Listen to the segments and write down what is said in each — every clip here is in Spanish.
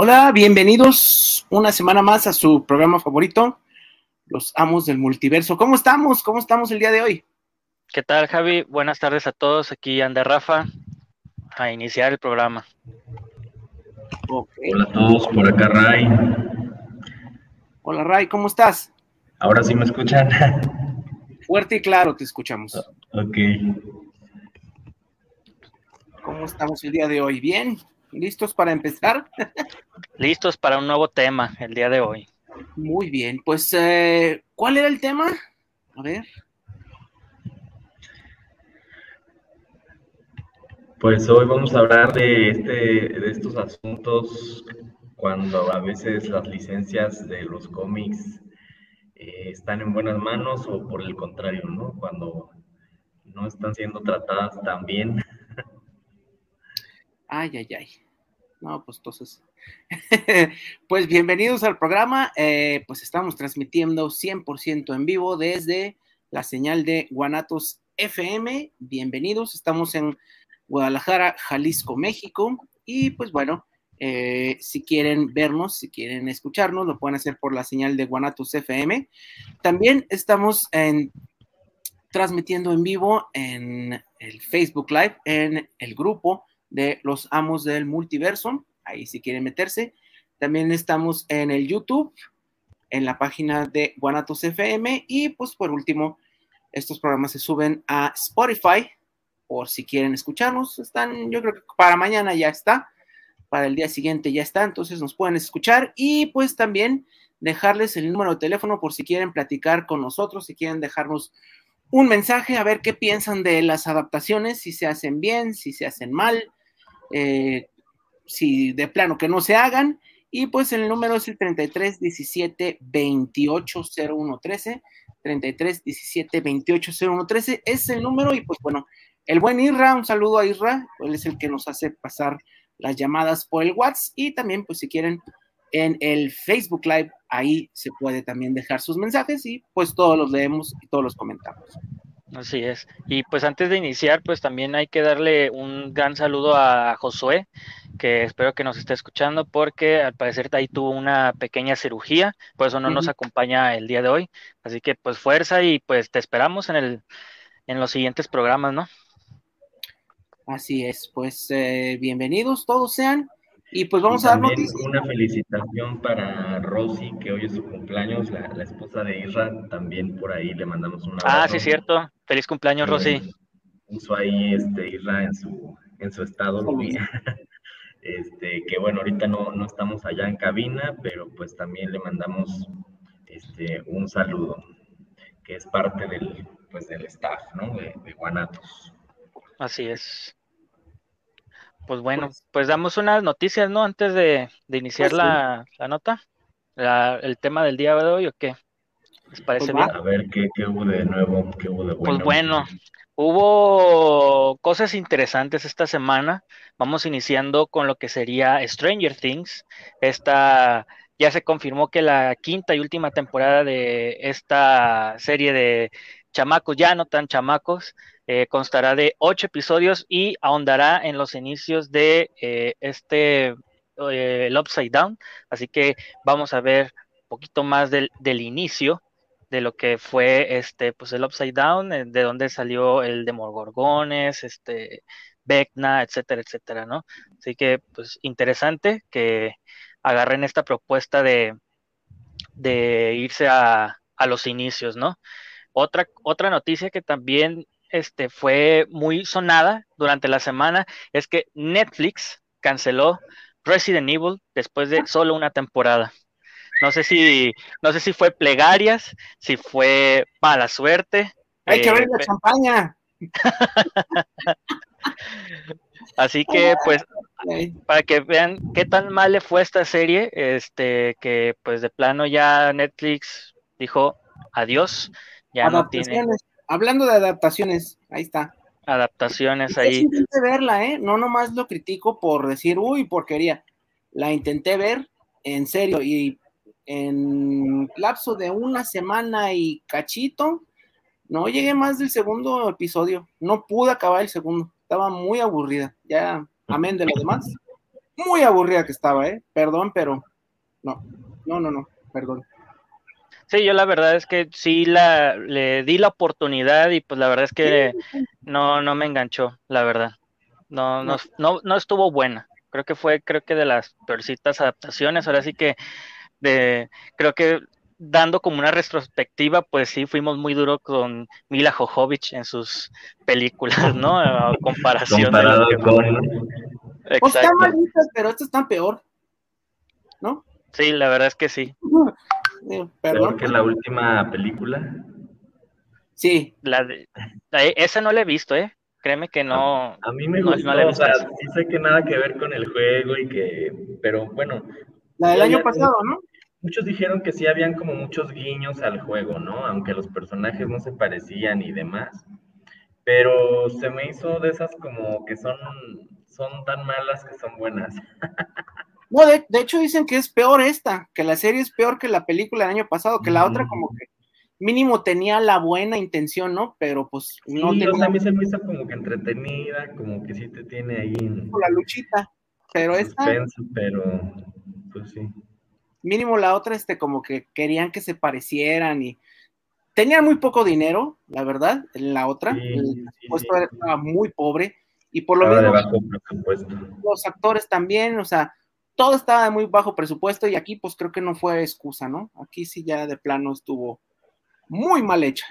Hola, bienvenidos una semana más a su programa favorito, Los Amos del Multiverso. ¿Cómo estamos? ¿Cómo estamos el día de hoy? ¿Qué tal, Javi? Buenas tardes a todos. Aquí anda Rafa a iniciar el programa. Hola a todos, por acá Ray. Hola Ray, ¿cómo estás? Ahora sí me escuchan. Fuerte y claro te escuchamos. Ok. ¿Cómo estamos el día de hoy? ¿Bien? ¿Listos para empezar? Listos para un nuevo tema el día de hoy. Muy bien, pues eh, ¿cuál era el tema? A ver. Pues hoy vamos a hablar de, este, de estos asuntos cuando a veces las licencias de los cómics eh, están en buenas manos o por el contrario, ¿no? Cuando no están siendo tratadas tan bien. Ay, ay, ay. No, pues entonces. pues bienvenidos al programa. Eh, pues estamos transmitiendo 100% en vivo desde la señal de Guanatos FM. Bienvenidos. Estamos en Guadalajara, Jalisco, México. Y pues bueno, eh, si quieren vernos, si quieren escucharnos, lo pueden hacer por la señal de Guanatos FM. También estamos en, transmitiendo en vivo en el Facebook Live, en el grupo de los amos del multiverso. Ahí si quieren meterse. También estamos en el YouTube, en la página de Guanatos FM. Y pues por último, estos programas se suben a Spotify por si quieren escucharnos. Están, yo creo que para mañana ya está, para el día siguiente ya está, entonces nos pueden escuchar y pues también dejarles el número de teléfono por si quieren platicar con nosotros, si quieren dejarnos un mensaje, a ver qué piensan de las adaptaciones, si se hacen bien, si se hacen mal, eh, si de plano que no se hagan. Y pues el número es el 33 17 28 01 13. 33 17 28 01 13 es el número y pues bueno, el buen Irra, un saludo a Irra, él es el que nos hace pasar las llamadas por el WhatsApp y también, pues si quieren, en el Facebook Live, ahí se puede también dejar sus mensajes y pues todos los leemos y todos los comentamos. Así es. Y pues antes de iniciar, pues también hay que darle un gran saludo a Josué, que espero que nos esté escuchando porque al parecer ahí tuvo una pequeña cirugía, por eso no nos acompaña el día de hoy. Así que pues fuerza y pues te esperamos en el en los siguientes programas, ¿no? Así es, pues eh, bienvenidos todos sean. Y pues vamos a dar noticias. Una felicitación para Rosy, que hoy es su cumpleaños, la, esposa de Isra, también por ahí le mandamos un abrazo. Ah, sí, cierto. Feliz cumpleaños, Rosy. Puso ahí este, Isra en su, en su estado. este, que bueno, ahorita no, no estamos allá en cabina, pero pues también le mandamos este, un saludo, que es parte del, pues, del staff, ¿no? De, de Guanatos. Así es. Pues bueno, pues, pues, damos unas noticias, ¿no? Antes de, iniciar pues la, nota, el tema del día de hoy, ¿o qué? ¿Les parece pues bien? A ver, ¿qué, hubo de nuevo? ¿Qué hubo de bueno? Pues bueno, hubo cosas interesantes esta semana. Vamos iniciando con lo que sería Stranger Things. Esta ya se confirmó que la quinta y última temporada de esta serie de chamacos, ya no tan chamacos, eh, constará de ocho episodios y ahondará en los inicios de eh, este eh, el Upside Down. Así que vamos a ver un poquito más del, inicio de lo que fue este, pues el Upside Down, de dónde salió el Demogorgones, este, Vecna, etcétera, etcétera, ¿no? Así que, pues, interesante que agarren esta propuesta de, de irse a, a los inicios, ¿no? Otra, otra noticia que también este, fue muy sonada durante la semana es que Netflix canceló Resident Evil después de solo una temporada. No sé si, no sé si fue plegarias, si fue mala suerte. Hay que ver la champaña. Así que, pues, para que vean qué tan mal le fue esta serie, este, que pues de plano ya Netflix dijo adiós, ya no tiene hablando de adaptaciones, ahí está. Adaptaciones ahí. intenté verla, ¿eh? No nomás lo critico por decir, uy, porquería. La intenté ver, en serio, y en lapso de una semana y cachito, no llegué más del segundo episodio. No pude acabar el segundo. Estaba muy aburrida. Ya, amén de lo demás. muy aburrida que estaba, ¿eh? Perdón, pero no, no, no, no, perdón. Sí, yo la verdad es que sí la, le di la oportunidad y pues la verdad es que no, no me enganchó, la verdad. No, no, no, no estuvo buena. Creo que fue, creo que de las peorcitas adaptaciones. Ahora sí que de, creo que dando como una retrospectiva, pues sí, fuimos muy duros con Mila Jojovic en sus películas, ¿no? A comparación Comparado de con... Pues están malitas, pero estas están peor, ¿no? Sí, la verdad es que sí. Perdón. que la última película. Sí, La de, la- esa no la he visto, ¿eh? Créeme que no. A mí me no- gustó, no la he o sea, sí sé que nada que ver con el juego y que, pero bueno, la del año pasado, ¿no? muchos dijeron que sí habían como muchos guiños al juego, ¿no? Aunque los personajes no se parecían y demás, pero se me hizo de esas como que son, son tan malas que son buenas. No, de, de hecho dicen que es peor esta, que la serie es peor que la película del año pasado, que la otra Ujú. como que mínimo tenía la buena intención, ¿no? Pero pues no Sí, o sea, tenía a mí se me hizo como que entretenida, como que sí te tiene ahí en la luchita. Pero esta, suspenso, pero pues sí. mínimo la otra, este, como que querían que se parecieran y tenían muy poco dinero, la verdad, en la otra. Sí, el presupuesto sí. estaba muy pobre y por lo presupuesto. los actores también, o sea, todo estaba de muy bajo presupuesto y aquí pues creo que no fue excusa, ¿no? Aquí sí ya de plano estuvo muy mal hecha.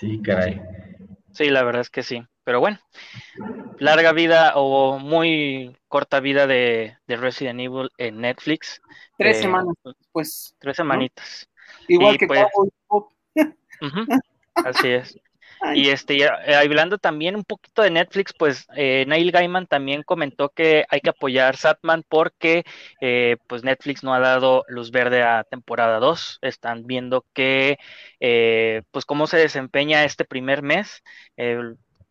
Sí, caray. Sí, la verdad es que sí. Pero bueno, larga vida o muy corta vida de, de Resident Evil en Netflix. Tres Eh, semanas después, Tres semanitas. igual y que pues- Cowboy Bebop. Así es. Y este, ya, eh, hablando también un poquito de Netflix, pues eh, Neil Gaiman también comentó que hay que apoyar Satman porque eh, pues Netflix no ha dado luz verde a temporada 2. Están viendo que eh, pues cómo se desempeña este primer mes. Eh,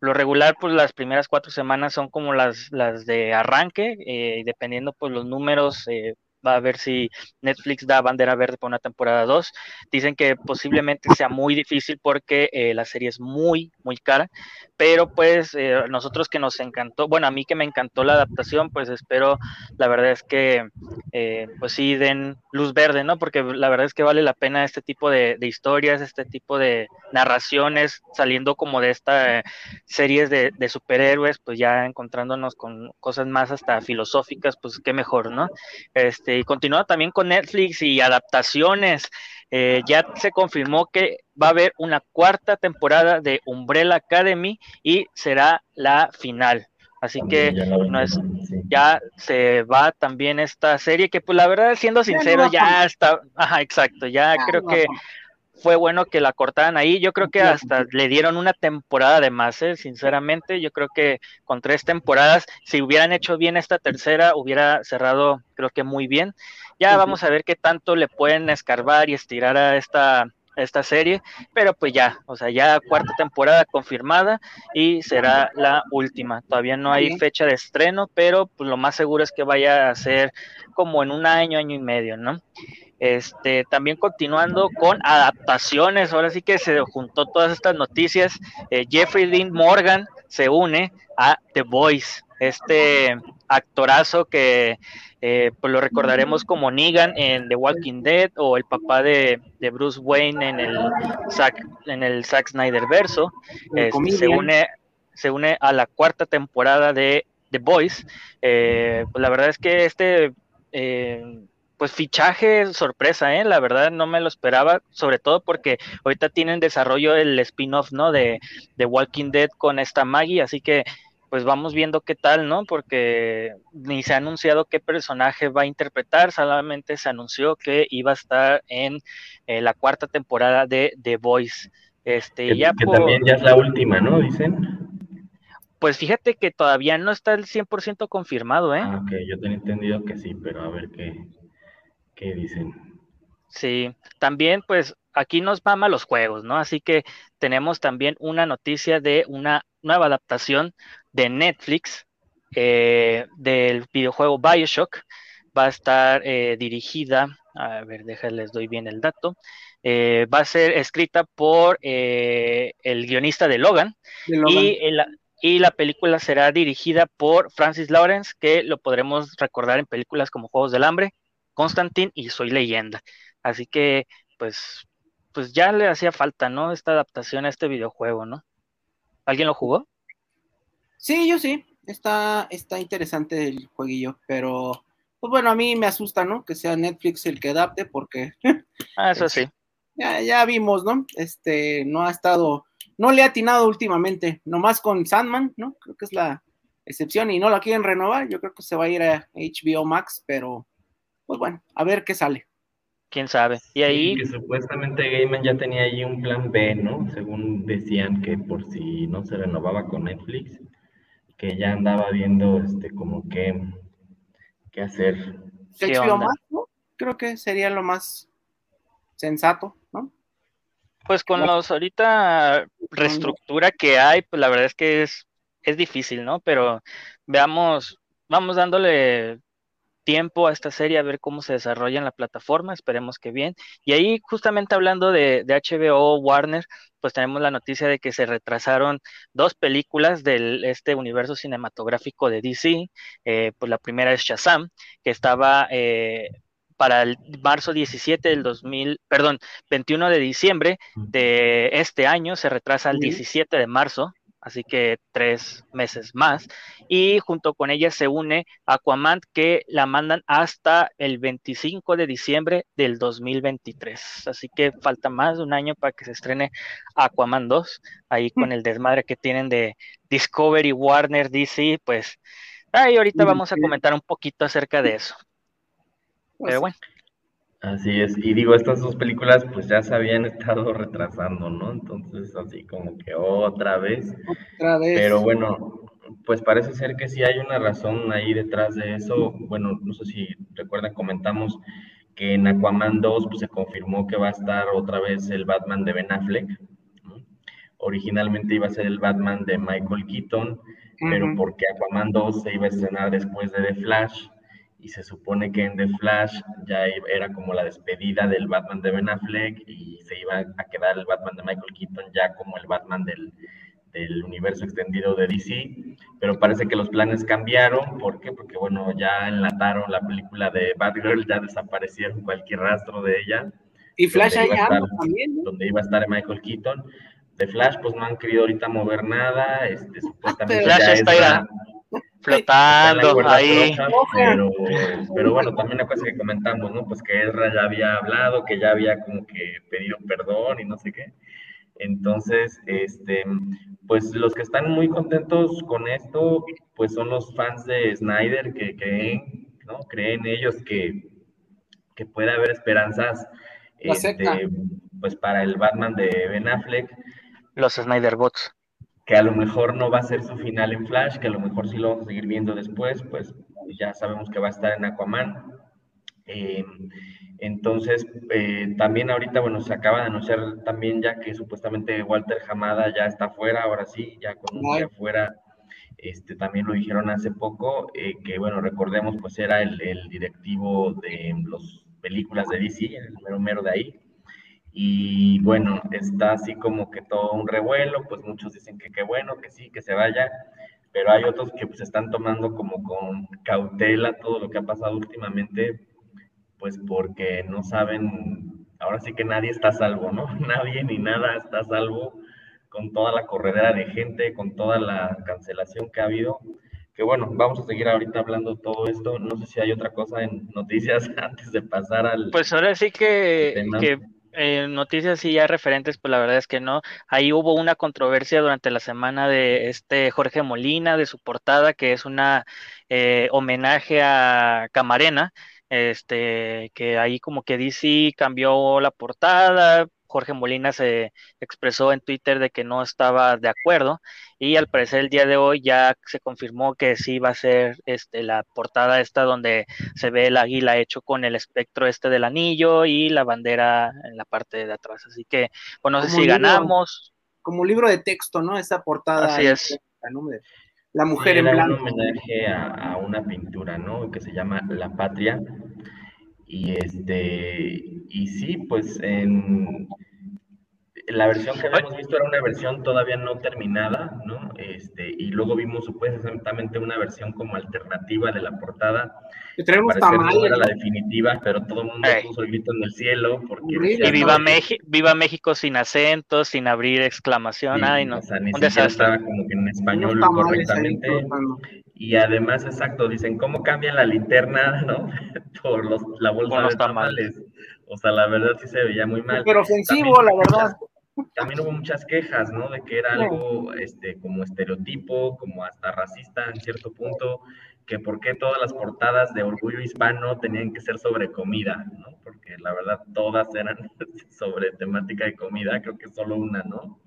lo regular, pues las primeras cuatro semanas son como las, las de arranque, eh, y dependiendo pues los números, a ver si Netflix da bandera verde para una temporada 2. Dicen que posiblemente sea muy difícil porque eh, la serie es muy, muy cara, pero pues eh, nosotros que nos encantó, bueno, a mí que me encantó la adaptación, pues espero, la verdad es que eh, pues sí den luz verde, ¿no? Porque la verdad es que vale la pena este tipo de, historias, este tipo de narraciones, saliendo como de estas series de, de superhéroes, pues ya encontrándonos con cosas más hasta filosóficas, pues qué mejor, ¿no? Este, y continúa también con Netflix y adaptaciones. Eh, ya se confirmó que va a haber una cuarta temporada de Umbrella Academy y será la final. Así que También ya no es, sí. ya se va también esta serie que pues la verdad siendo sincero no, ya está, ajá, exacto, ya Ah, creo no, que. Fue bueno que la cortaran ahí. Yo creo que hasta le dieron una temporada de más, ¿eh? sinceramente. Yo creo que con tres temporadas, si hubieran hecho bien esta tercera, hubiera cerrado, creo que muy bien. Ya vamos a ver qué tanto le pueden escarbar y estirar a esta, esta serie, pero pues ya, o sea, ya cuarta temporada confirmada y será la última. Todavía no hay fecha de estreno, pero pues lo más seguro es que vaya a ser como en un año, año y medio, ¿no? Este, también continuando con adaptaciones, ahora sí que se juntó todas estas noticias. eh, Jeffrey Dean Morgan se une a The Voice, este actorazo que eh, pues lo recordaremos como Negan en The Walking Dead o el papá de, de Bruce Wayne en el Zack, en el Zack Snyder verso. Este, se une se une a la cuarta temporada de The Boys. Eh, pues la verdad es que este eh, pues fichaje sorpresa, ¿eh? la verdad no me lo esperaba, sobre todo porque ahorita tienen desarrollo el spin-off, ¿no? De, de Walking Dead con esta Maggie, así que pues vamos viendo qué tal, ¿no? Porque ni se ha anunciado qué personaje va a interpretar, solamente se anunció que iba a estar en eh, la cuarta temporada de The Voice. Este, Que, ya que por- también ya es la última, ¿no? Dicen. Pues fíjate que todavía no está el 100% confirmado, ¿eh? Ah, ok, yo tenía entendido que sí, pero a ver qué, qué dicen. Sí, también pues aquí nos mama los juegos, ¿no? Así que tenemos también una noticia de una nueva adaptación de Netflix eh, del videojuego Bioshock. Va a estar eh, dirigida, a ver, déjales, doy bien el dato. eh, va a ser escrita por eh, el guionista de Logan de Logan. y el, y la película será dirigida por Francis Lawrence, que lo podremos recordar en películas como Juegos del Hambre, Constantine y Soy Leyenda. Así que, pues, pues ya le hacía falta, ¿no? Esta adaptación a este videojuego, ¿no? ¿Alguien lo jugó? Sí, yo sí. Está, está interesante el jueguillo, pero pues bueno, a mí me asusta, ¿no? Que sea Netflix el que adapte, porque. ah, eso sí. Ya, ya vimos, ¿no? Este, no ha estado, no le ha atinado últimamente, nomás con Sandman, ¿no? Creo que es la excepción y no la quieren renovar. Yo creo que se va a ir a HBO Max, pero pues bueno, a ver qué sale. Quién sabe. Y ahí. que supuestamente Gaiman ya tenía ahí un plan B, ¿no? Según decían que por si no se renovaba con Netflix, que ya andaba viendo este como que qué hacer. HBO Max, ¿no? Creo que sería lo más sensato, ¿no? Pues con los ahorita reestructura que hay, pues la verdad es que es, es difícil, ¿no? Pero veamos, vamos dándole tiempo a esta serie a ver cómo se desarrolla en la plataforma, esperemos que bien. Y ahí justamente hablando de, de, HBO Warner, pues tenemos la noticia de que se retrasaron dos películas de este universo cinematográfico de DC, eh, pues la primera es Shazam, que estaba... Eh, para el marzo 17 del 2000, perdón, 21 de diciembre de este año, se retrasa al 17 de marzo, así que tres meses más. Y junto con ella se une Aquaman, que la mandan hasta el 25 de diciembre del 2023. Así que falta más de un año para que se estrene Aquaman 2, ahí con el desmadre que tienen de Discovery, Warner, DC, pues ahí ahorita vamos a comentar un poquito acerca de eso. Pues Pero bueno. Así es, y digo, estas dos películas pues ya se habían estado retrasando, ¿no? Entonces, así como que otra vez. Otra vez. Pero bueno, pues parece ser que sí hay una razón ahí detrás de eso. Bueno, no sé si recuerdan, comentamos que en Aquaman 2 pues, se confirmó que va a estar otra vez el Batman de Ben Affleck. Originalmente iba a ser el Batman de Michael Keaton, pero porque Aquaman 2 se iba a estrenar después de The Flash y se supone que en The Flash ya era como la despedida del Batman de Ben Affleck y se iba a quedar el Batman de Michael Keaton ya como el Batman del, del universo extendido de DC, pero parece que los planes cambiaron, ¿por qué? Porque bueno, ya enlataron la película de Batgirl, ya desaparecieron cualquier rastro de ella. Y Flash allá también, Donde iba a estar Michael Keaton. De Flash, pues no han querido ahorita mover nada, este, ah, supuestamente Flash ya está flotando ahí. pero, pero, bueno, también la cosa que comentamos, ¿no? Pues que Ezra ya había hablado, que ya había como que pedido perdón y no sé qué. Entonces, este, pues los que están muy contentos con esto, pues son los fans de Snyder que creen, ¿no? Creen ellos que, que puede haber esperanzas, este, pues para el Batman de Ben Affleck. Los Snyder Bots que a lo mejor no va a ser su final en Flash, que a lo mejor sí lo vamos a seguir viendo después, pues ya sabemos que va a estar en Aquaman. Eh, entonces, eh, también ahorita, bueno, se acaba de anunciar también ya que supuestamente Walter Hamada ya está fuera, ahora sí, ya con un día fuera, este, también lo dijeron hace poco, eh, que bueno, recordemos, pues era el, el directivo de las películas de DC, el mero mero de ahí, y bueno, está así como que todo un revuelo, pues muchos dicen que qué bueno, que sí, que se vaya, pero hay otros que pues están tomando como con cautela todo lo que ha pasado últimamente, pues porque no saben, ahora sí que nadie está a salvo, ¿no? Nadie ni nada está a salvo con toda la corredera de gente, con toda la cancelación que ha habido. Que bueno, vamos a seguir ahorita hablando todo esto. No sé si hay otra cosa en noticias antes de pasar al. Pues ahora sí que, que eh, noticias sí ya referentes, pues la verdad es que no. Ahí hubo una controversia durante la semana de este Jorge Molina, de su portada, que es una eh, homenaje a Camarena, este, que ahí como que DC cambió la portada, Jorge Molina se expresó en Twitter de que no estaba de acuerdo y al parecer el día de hoy ya se confirmó que sí va a ser este, la portada esta donde se ve el águila hecho con el espectro este del anillo y la bandera en la parte de atrás. Así que, bueno, no sé si ganamos. Como libro de texto, ¿no? Esa portada. Así es. La mujer en blanco. un homenaje a, a, una pintura, ¿no? Que se llama La Patria. Y este, y sí, pues en la versión que habíamos visto era una versión todavía no terminada, ¿no? Este, y luego vimos supuestamente una versión como alternativa de la portada. Que tenemos no era la definitiva, pero todo el mundo puso el grito en el cielo. Porque y viva, viva México sin acento, sin abrir exclamación. Ay, no. O sea, ni estaba como que en español correctamente. Y además, exacto, dicen, ¿cómo cambian la linterna, no? Por los, la bolsa de tamales. O sea, la verdad sí se veía muy mal. Pero ofensivo, la verdad. También hubo muchas quejas, ¿no? De que era algo, este, como estereotipo, como hasta racista en cierto punto, que por qué todas las portadas de Orgullo Hispano tenían que ser sobre comida, ¿no? Porque la verdad todas eran sobre temática de comida, creo que solo una, ¿no?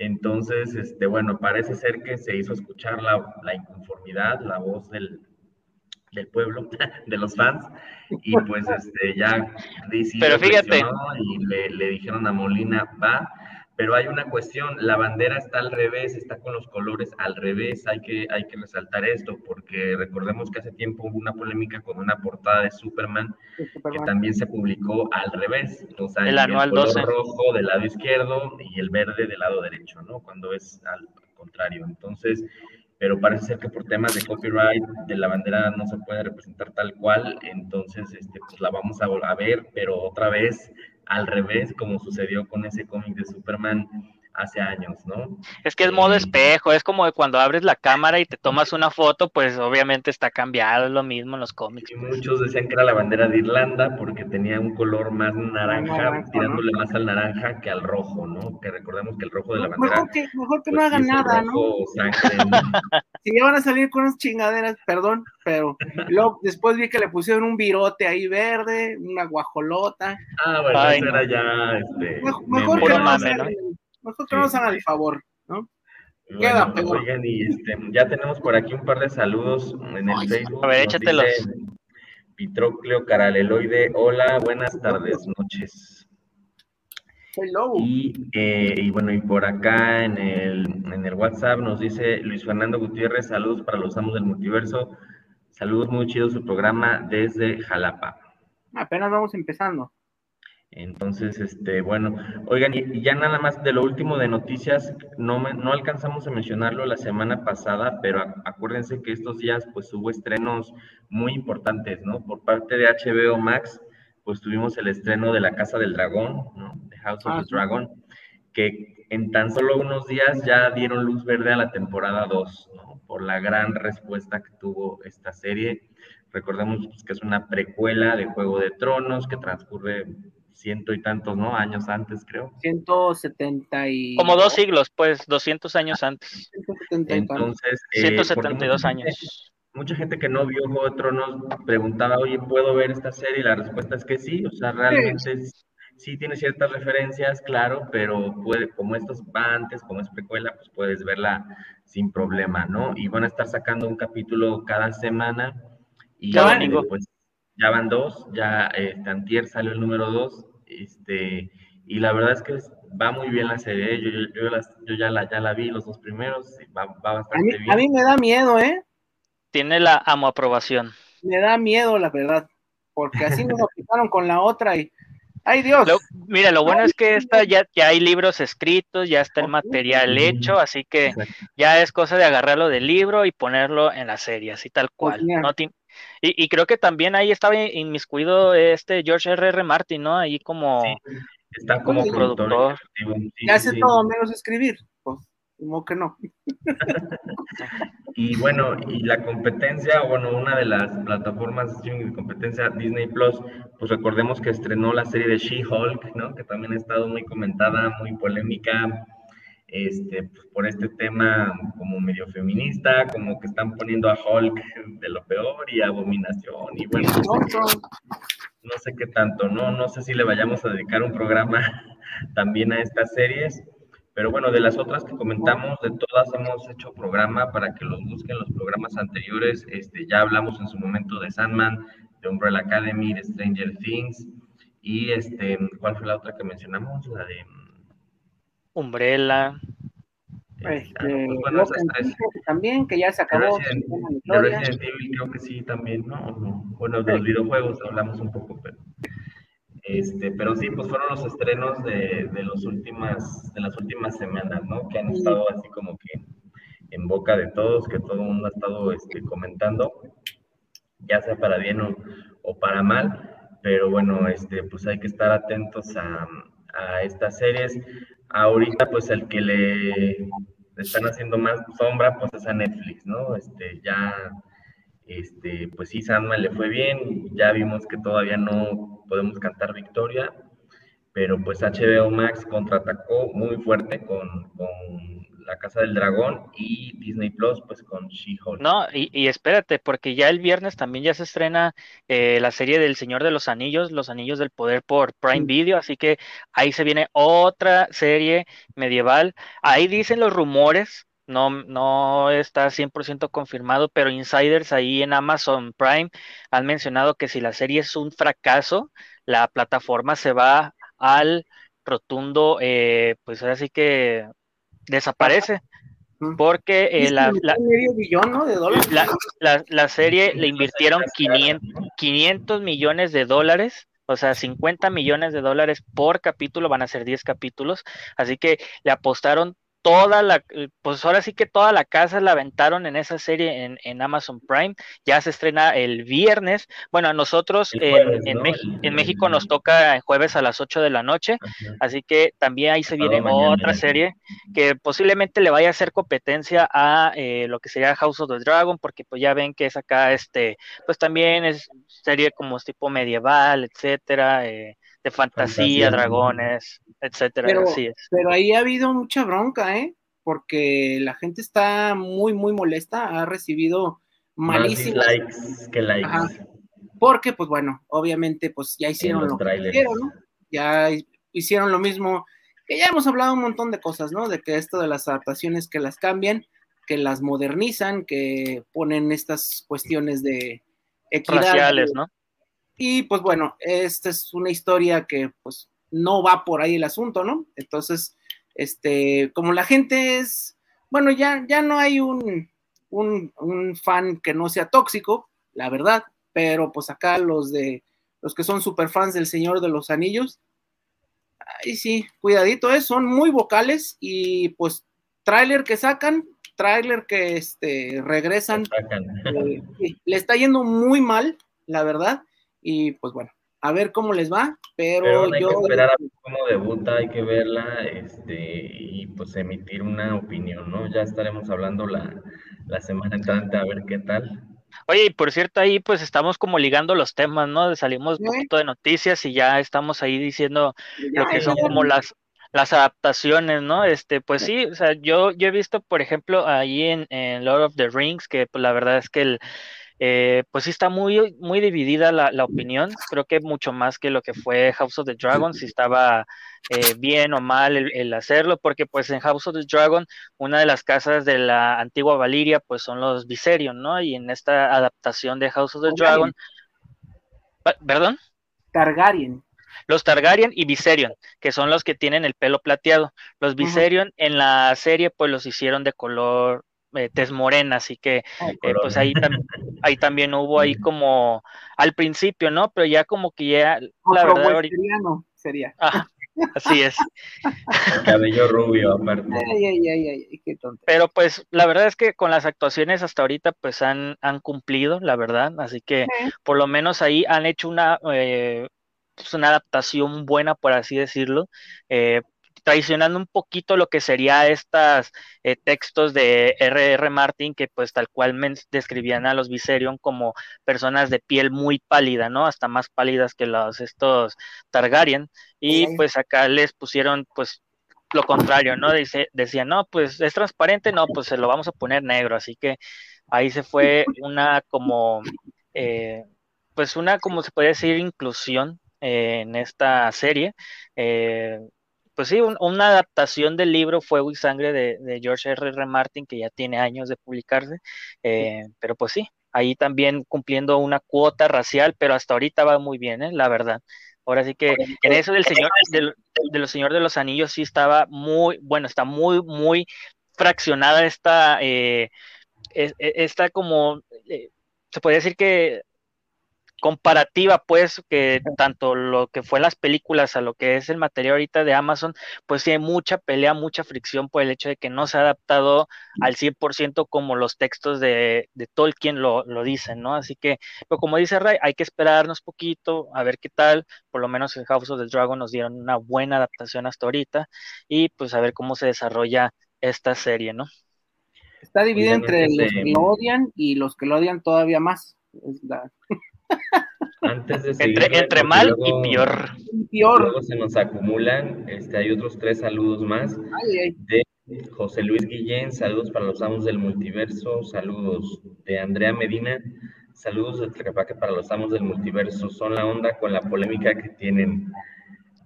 Entonces, este, bueno, parece ser que se hizo escuchar la, la inconformidad, la voz del, del pueblo, de los fans, y pues este, ya Pero fíjate. y le, le, dijeron a Molina, va, pero hay una cuestión, la bandera está al revés, está con los colores al revés, hay que, hay que resaltar esto, porque recordemos que hace tiempo hubo una polémica con una portada de Superman, que también se publicó al revés, o sea, el, anual color rojo del lado izquierdo y el verde del lado derecho, ¿no? Cuando es al contrario, entonces pero parece ser que por temas de copyright de la bandera no se puede representar tal cual, entonces este, pues la vamos a, a ver, pero otra vez al revés, como sucedió con ese cómic de Superman hace años, ¿no? Es que es modo espejo, es como cuando abres la cámara y te tomas una foto, pues obviamente está cambiado, es lo mismo en los cómics. Y muchos decían que era la bandera de Irlanda porque tenía un color más naranja, tirándole más al naranja que al rojo, ¿no? Que recordemos que el rojo de la bandera... Mejor que, mejor que no pues, hagan nada, ¿no? si ya van a salir con unas chingaderas, perdón, pero luego después vi que le pusieron un virote ahí verde, una guajolota. Ah, bueno, eso era ya... Este, mejor, que no, ¿no? Nosotros nos hagan el favor, ¿no? Queda Oigan, y este, ya tenemos por aquí un par de saludos en el Facebook. A ver, échatelos. Pitrocleo Caraleloide, hola, buenas tardes, noches. Hello. Y, eh, y, bueno, y por acá en el, en el WhatsApp nos dice Luis Fernando Gutiérrez, saludos para los amos del multiverso. Saludos muy chido su programa desde Jalapa. Apenas vamos empezando. Entonces, este, bueno, oigan, y, ya nada más de lo último de noticias, no, no alcanzamos a mencionarlo la semana pasada, pero acuérdense que estos días pues hubo estrenos muy importantes, ¿no? Por parte de HBO Max, pues tuvimos el estreno de La Casa del Dragón, ¿no? The House of the ah, Dragon, que en tan solo unos días ya dieron luz verde a la temporada 2, ¿no? Por la gran respuesta que tuvo esta serie. Recordemos pues, que es una precuela de Juego de Tronos que transcurre ciento y tantos, ¿no? Años antes, creo. 170 y... Como dos siglos, pues, 200 años antes. 170 Entonces... 172 eh, años. mucha gente que no vio Juego de Tronos preguntaba, oye, ¿puedo ver esta serie? Y la respuesta es que sí, o sea, realmente sí, tiene ciertas referencias, claro, pero puede, como esto va antes, como es precuela, pues puedes verla sin problema, ¿no? Y van a estar sacando un capítulo cada semana. Y ya pues ya van dos, ya este, Antier salió el número dos, este, y la verdad es que va muy bien la serie. Yo, yo, ya, la, ya la vi los dos primeros, va, va bastante bien. A mí me da miedo, ¿eh? Tiene la amo aprobación. Me da miedo, la verdad, porque así nos quitaron con la otra y. ¡Ay, Dios! mira, lo bueno es que esta ya, ya hay libros escritos, ya está el material hecho, así que ya es cosa de agarrarlo del libro y ponerlo en la serie, así tal pues cual. no, y, y, creo que también ahí estaba inmiscuido este George R. R. Martin, ¿no? Ahí como, está como productor. y hace todo menos escribir, pues, como que no. y bueno, y la competencia, bueno, una de las plataformas de competencia, Disney Plus, pues recordemos que estrenó la serie de She-Hulk, ¿no? Que también ha estado muy comentada, muy polémica este, pues, por este tema como medio feminista, como que están poniendo a Hulk de lo peor y Abominación y bueno, no sé qué tanto, ¿no? No sé si le vayamos a dedicar un programa también a estas series, pero bueno, de las otras que comentamos, de todas hemos hecho programa para que los busquen los programas anteriores, este, ya hablamos en su momento de Sandman, de Umbrella Academy, de Stranger Things, y este, ¿cuál fue la otra que mencionamos? La de Umbrella. Este, pues, también, que ya se acabó. De Resident, Evil creo que sí también, ¿no? Bueno, de los videojuegos hablamos un poco, pero... Este, pero sí, pues fueron los estrenos de, de, los últimas, de las últimas semanas, ¿no? Que han estado así como que en boca de todos, que todo el mundo ha estado este, comentando, ya sea para bien o, para mal, pero bueno, este, pues hay que estar atentos a, a estas series. Ahorita, pues el que le, están haciendo más sombra, pues es a Netflix, ¿no? Este, ya, este, pues sí, Sandman le fue bien, ya vimos que todavía no podemos cantar victoria, pero pues HBO Max contraatacó muy fuerte con, con la Casa del Dragón y Disney Plus, pues con She-Hulk. No, y, espérate, porque ya el viernes también ya se estrena eh, la serie del Señor de los Anillos, Los Anillos del Poder por Prime Video, así que ahí se viene otra serie medieval. Ahí dicen los rumores, no, no está 100% confirmado, pero insiders ahí en Amazon Prime han mencionado que si la serie es un fracaso, la plataforma se va al rotundo, eh, pues ahora sí que desaparece. Porque eh, la, la, la, serie le invirtieron 500, millones de dólares o sea, 50 millones de dólares por capítulo, van a ser 10 capítulos, así que le apostaron toda la, eh, pues ahora sí que toda la casa la aventaron en esa serie en, Amazon Prime, ya se estrena el viernes, bueno, a nosotros en, en, México nos toca el jueves a las 8 de la noche, así que también ahí se viene otra serie que posiblemente le vaya a hacer competencia a eh, lo que sería House of the Dragon, porque pues ya ven que es acá, este, pues también es serie como tipo medieval, etcétera, eh, de fantasía, dragones, etcétera. Pero, así es. pero ahí ha habido mucha bronca, ¿eh? Porque la gente está muy, muy molesta, ha recibido malísimos likes que likes. Porque, pues bueno, obviamente, pues ya hicieron lo que hicieron, ¿no? Ya hicieron lo mismo, que ya hemos hablado un montón de cosas, ¿no? De que esto de las adaptaciones que las cambian, que las modernizan, que ponen estas cuestiones de equidad. Raciales, ¿no? Y pues bueno, esta es una historia que pues no va por ahí el asunto, ¿no? Entonces, este, como la gente es, bueno, ya, ya no hay un, un, fan que no sea tóxico, la verdad, pero pues acá los de los que son super fans del Señor de los Anillos, ahí sí, cuidadito, ¿eh? son muy vocales y pues tráiler que sacan, tráiler que este, regresan, eh, le está yendo muy mal, la verdad, y pues bueno, a ver cómo les va, pero, hay que esperar a ver cómo debuta, hay que verla este, y pues emitir una opinión, ¿no? Ya estaremos hablando la, la semana entrante a ver qué tal. Oye, y por cierto, ahí pues estamos como ligando los temas, ¿no? Salimos un poquito de noticias y ya estamos ahí diciendo lo que son como las las adaptaciones, ¿no? Este, pues sí, o sea, yo, yo he visto, por ejemplo, ahí en, en Lord of the Rings, que pues la verdad es que el, eh, pues sí está muy, muy dividida la, opinión, creo que mucho más que lo que fue House of the Dragon, si estaba eh, bien o mal el, hacerlo, porque pues en House of the Dragon una de las casas de la antigua Valiria pues son los Viserion, ¿no? Y en esta adaptación de House of the Dragon, ¿perdón? Targaryen. Los Targaryen y Viserion, que son los que tienen el pelo plateado. Los Viserion en la serie pues los hicieron de color eh, tez morena, así que eh, pues ahí, ahí también hubo ahí como al principio, ¿no? Pero ya como que ya la verdad ahorita... sería. así es. cabello rubio aparte. Pero pues la verdad es que con las actuaciones hasta ahorita pues han, han cumplido, la verdad, así que por lo menos ahí han hecho una eh, pues, una adaptación buena, por así decirlo. Eh, traicionando un poquito lo que sería estos eh, textos de R.R. Martin, que pues tal cual describían a los Viserion como personas de piel muy pálida, ¿no? Hasta más pálidas que los estos Targaryen. Y pues acá les pusieron pues lo contrario, ¿no? Dice, decían, no, pues es transparente, no, pues se lo vamos a poner negro. Así que ahí se fue una como, eh, pues una, como se puede decir, inclusión eh, en esta serie. Eh, pues sí, una adaptación del libro Fuego y Sangre de, George R. R. Martin, que ya tiene años de publicarse, eh, pero pues sí, ahí también cumpliendo una cuota racial, pero hasta ahorita va muy bien, ¿eh? la verdad. Ahora sí que en eso del Señor, de, los Señor de los Anillos sí estaba muy, bueno, está muy, muy fraccionada esta, eh, esta como, se puede decir que comparativa, pues, que tanto lo que fue las películas a lo que es el material ahorita de Amazon, pues sí hay mucha pelea, mucha fricción por el hecho de que no se ha adaptado al 100% como los textos de, de Tolkien lo, lo, dicen, ¿no? Así que, pero como dice Ray, hay que esperarnos poquito, a ver qué tal, por lo menos en House of the Dragon nos dieron una buena adaptación hasta ahorita, y pues a ver cómo se desarrolla esta serie, ¿no? Está dividida entre los que lo odian y los que lo odian todavía más. Antes de seguir, entre, entre mal y peor. Luego se nos acumulan, este, hay otros tres saludos más de José Luis Guillén, saludos para los amos del multiverso, saludos de Andrea Medina, saludos de Tlaquepaque para los amos del multiverso, son la onda con la polémica que tienen.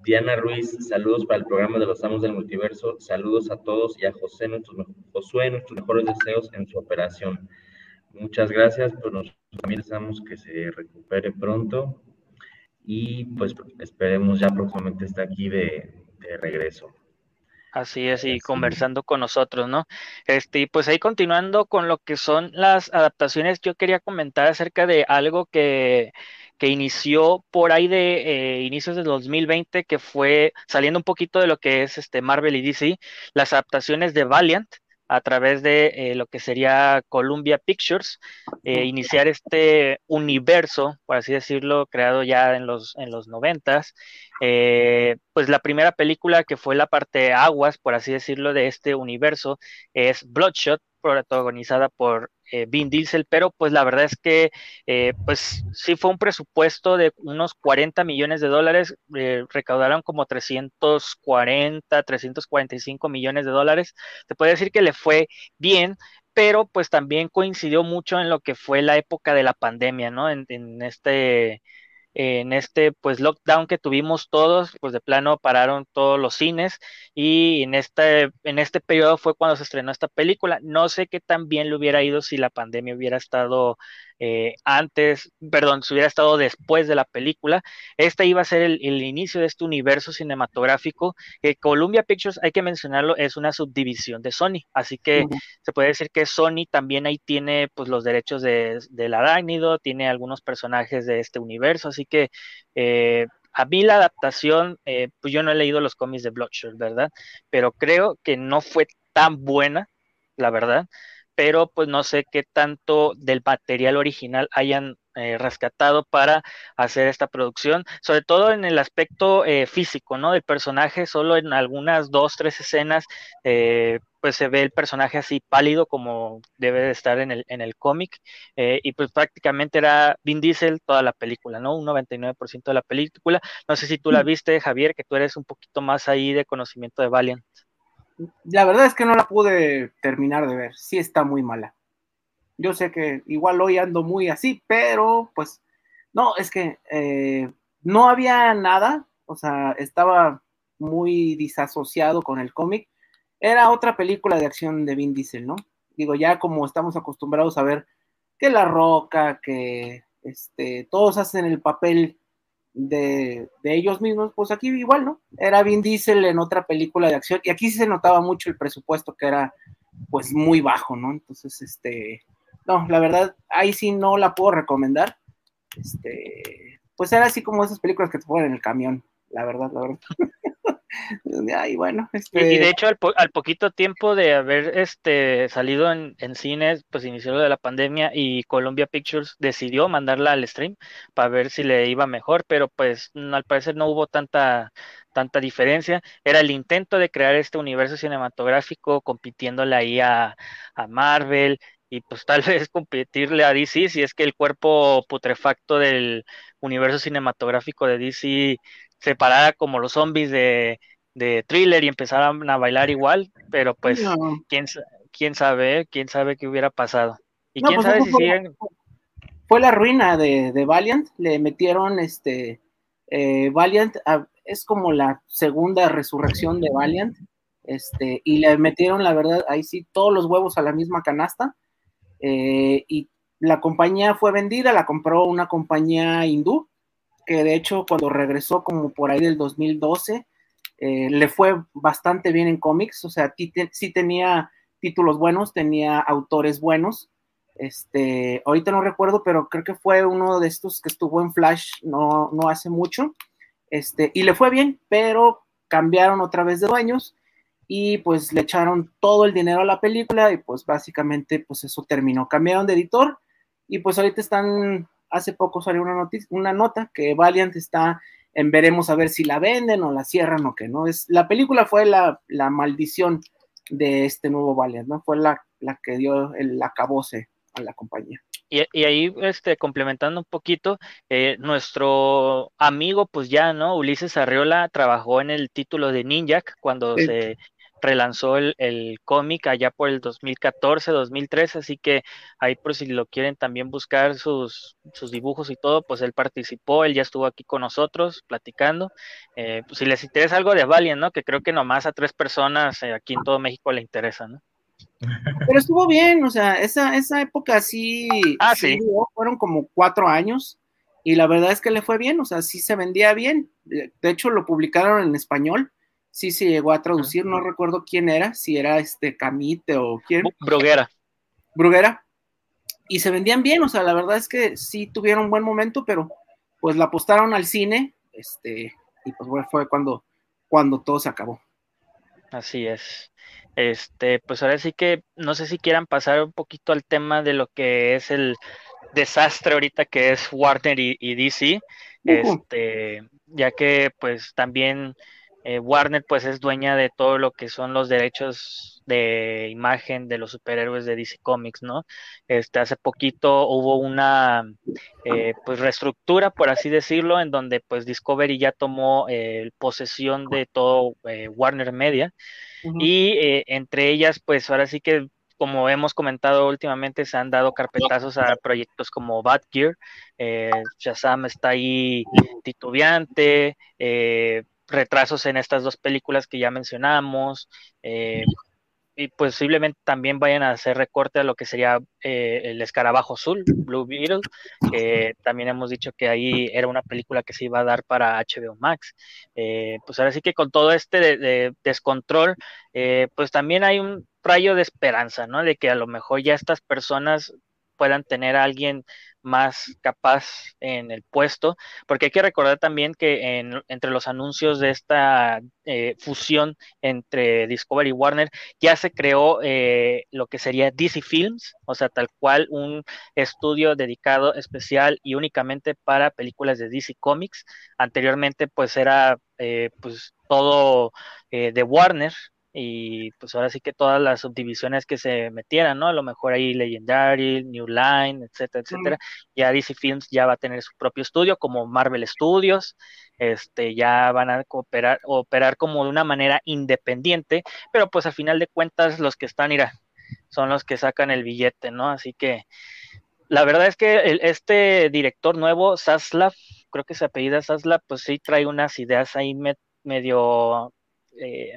Diana Ruiz, saludos para el programa de los amos del multiverso, saludos a todos y a José, nuestros, Josué, nuestros mejores deseos en su operación. Muchas gracias, pues nosotros también deseamos que se recupere pronto y pues esperemos ya próximamente estar aquí de, regreso. Así es, y conversando con nosotros, ¿no? Este, y pues ahí continuando con lo que son las adaptaciones, yo quería comentar acerca de algo que, que inició por ahí de eh, inicios del 2020, que fue saliendo un poquito de lo que es este Marvel y DC, las adaptaciones de Valiant, a través de eh, lo que sería Columbia Pictures, eh, iniciar este universo, por así decirlo, creado ya en los, en los noventas. Eh, pues la primera película que fue la parte aguas, por así decirlo, de este universo es Bloodshot, protagonizada por eh, Vin pero pues la verdad es que eh, pues sí fue un presupuesto de unos 40 millones de dólares, eh, recaudaron como 340, 345 millones de dólares. Se puede decir que le fue bien, pero pues también coincidió mucho en lo que fue la época de la pandemia, ¿no? En, en este en este pues lockdown que tuvimos todos, pues de plano pararon todos los cines y en este, en este periodo fue cuando se estrenó esta película. No sé qué tan bien le hubiera ido si la pandemia hubiera estado eh, antes, perdón, si hubiera estado después de la película. Esta iba a ser el, inicio de este universo cinematográfico que Columbia Pictures, hay que mencionarlo, es una subdivisión de Sony, así que se puede decir que Sony también ahí tiene pues los derechos de, del arácnido, tiene algunos personajes de este universo, así que eh, a mí la adaptación, eh, pues yo no he leído los cómics de Bloodshot, ¿verdad? Pero creo que no fue tan buena, la verdad pero pues no sé qué tanto del material original hayan eh, rescatado para hacer esta producción, sobre todo en el aspecto eh, físico, ¿no? Del personaje, solo en algunas dos, tres escenas, eh, pues se ve el personaje así pálido como debe de estar en el, en el cómic, y pues prácticamente era Vin Diesel toda la película, ¿no? Un 99% de la película. No sé si tú la mm. viste, Javier, que tú eres un poquito más ahí de conocimiento de Valiant. La verdad es que no la pude terminar de ver, sí está muy mala. Yo sé que igual hoy ando muy así, pero pues no, es que eh, no había nada, o sea, estaba muy disasociado con el cómic. Era otra película de acción de Vin Diesel, ¿no? Digo, ya como estamos acostumbrados a ver que La Roca, que este, todos hacen el papel de, ellos mismos, pues aquí igual, ¿no? Era Vin Diesel en otra película de acción y aquí sí se notaba mucho el presupuesto que era pues muy bajo, ¿no? Entonces, este, no, la verdad, ahí sí no la puedo recomendar. Este, pues era así como esas películas que te ponen en el camión, la verdad, la verdad. bueno, este... y de hecho al, al, poquito tiempo de haber este salido en, cines, pues inició lo de la pandemia y Columbia Pictures decidió mandarla al stream para ver si le iba mejor, pero pues al parecer no hubo tanta tanta diferencia. Era el intento de crear este universo cinematográfico compitiéndole ahí a Marvel, y pues tal vez competirle a DC si es que el cuerpo putrefacto del universo cinematográfico de DC se parara como los zombies de, de thriller y empezaran a bailar igual, pero pues quién, quién sabe, quién sabe qué hubiera pasado. Y quién pues, sabe si siguen... Fue la ruina de, de Valiant, le metieron este eh, Valiant, es como la segunda resurrección de Valiant, este, y le metieron, la verdad, ahí sí, todos los huevos a la misma canasta, eh, y la compañía fue vendida, la compró una compañía hindú, que de hecho cuando regresó como por ahí del 2012, eh, le fue bastante bien en cómics, o sea, sí tenía títulos buenos, tenía autores buenos, Este, ahorita no recuerdo, pero creo que fue uno de estos que estuvo en Flash no, no hace mucho. Este, y le fue bien, pero cambiaron otra vez de dueños y pues le echaron todo el dinero a la película y pues básicamente pues eso terminó. Cambiaron de editor y pues ahorita están, hace poco salió una, noticia, una nota que Valiant está en veremos a ver si la venden o la cierran o qué, ¿no? Es, la película fue la, la maldición de este nuevo Valiant, ¿no? Fue la, la que dio el acabose a la compañía. Y, y, ahí, este, complementando un poquito, eh, nuestro amigo, pues ya, ¿no? Ulises Arriola trabajó en el título de Ninjak cuando se relanzó el, el cómic allá por el 2014, 2013, así que ahí por si lo quieren también buscar sus, sus dibujos y todo, pues él participó, él ya estuvo aquí con nosotros platicando. Eh, pues si les interesa algo de Valiant, ¿no? Que creo que nomás a tres personas eh, aquí en todo México le interesa, ¿no? Pero estuvo bien, o sea, esa, esa época sí, ah, sí, fueron como cuatro años y la verdad es que le fue bien, o sea, sí se vendía bien. De hecho, lo publicaron en español sí se llegó a traducir, no recuerdo quién era, si era este Camite o quién. Bruguera. Bruguera. Y se vendían bien, o sea, la verdad es que sí tuvieron un buen momento, pero pues la apostaron al cine, este, y pues fue cuando, cuando todo se acabó. Así es. Este, pues ahora sí que no sé si quieran pasar un poquito al tema de lo que es el desastre ahorita que es Warner y, DC, este, ya que pues también eh, Warner pues es dueña de todo lo que son los derechos de imagen de los superhéroes de DC Comics, ¿no? Este, hace poquito hubo una eh, pues reestructura, por así decirlo, en donde pues Discovery ya tomó eh, posesión de todo Warner Media y entre ellas pues ahora sí que como hemos comentado últimamente, se han dado carpetazos a proyectos como Batgear, eh, Shazam está ahí titubeante, eh, retrasos en estas dos películas que ya mencionamos. Eh, y posiblemente también vayan a hacer recorte a lo que sería eh, el escarabajo azul, Blue Beetle, que también hemos dicho que ahí era una película que se iba a dar para HBO Max. Eh, pues ahora sí que con todo este de, descontrol, pues también hay un rayo de esperanza, ¿no? De que a lo mejor ya estas personas puedan tener a alguien más capaz en el puesto, porque hay que recordar también que entre los anuncios de esta eh, fusión entre Discovery y Warner ya se creó eh, lo que sería DC Films, o sea, tal cual un estudio dedicado especial y únicamente para películas de DC Comics. Anteriormente pues era eh, pues todo de Warner, y pues ahora sí que todas las subdivisiones que se metieran, ¿no? A lo mejor ahí Legendary, New Line, etcétera, etcétera. Ya DC Films ya va a tener su propio estudio, como Marvel Studios, este, ya van a cooperar, operar como de una manera independiente, pero pues al final de cuentas los que están, mira, son los que sacan el billete, ¿no? Así que la verdad es que este director nuevo, Saslav, creo que se apellida Saslav, pues sí trae unas ideas ahí medio... Eh,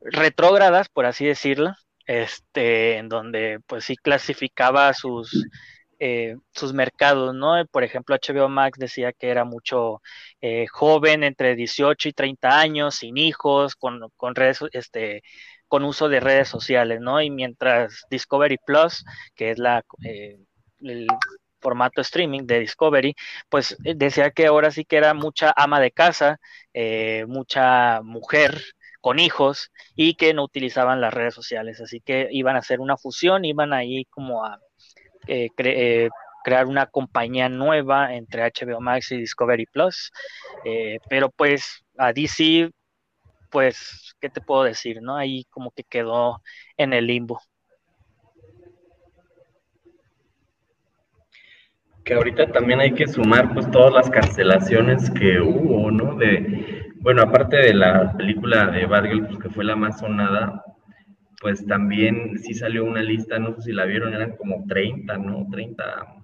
retrógradas, por así decirlo, este, en donde pues sí clasificaba sus, eh, sus mercados, ¿no? Por ejemplo, HBO Max decía que era mucho eh, joven, entre 18 y 30 años, sin hijos, con, con redes, este, con uso de redes sociales, ¿no? Y mientras Discovery Plus, que es la, formato streaming de Discovery, pues decía que ahora sí que era mucha ama de casa, mucha mujer, con hijos y que no utilizaban las redes sociales. Así que iban a hacer una fusión, iban ahí como a eh, eh, crear una compañía nueva entre HBO Max y Discovery Plus. Eh, pero pues a DC, pues, ¿qué te puedo decir? ¿No? Ahí como que quedó en el limbo. Que ahorita también hay que sumar pues todas las cancelaciones que hubo, ¿no? De, bueno, aparte de la película de Bad pues, que fue la más sonada, pues también sí salió una lista, no sé si la vieron, eran como 30, ¿no? 30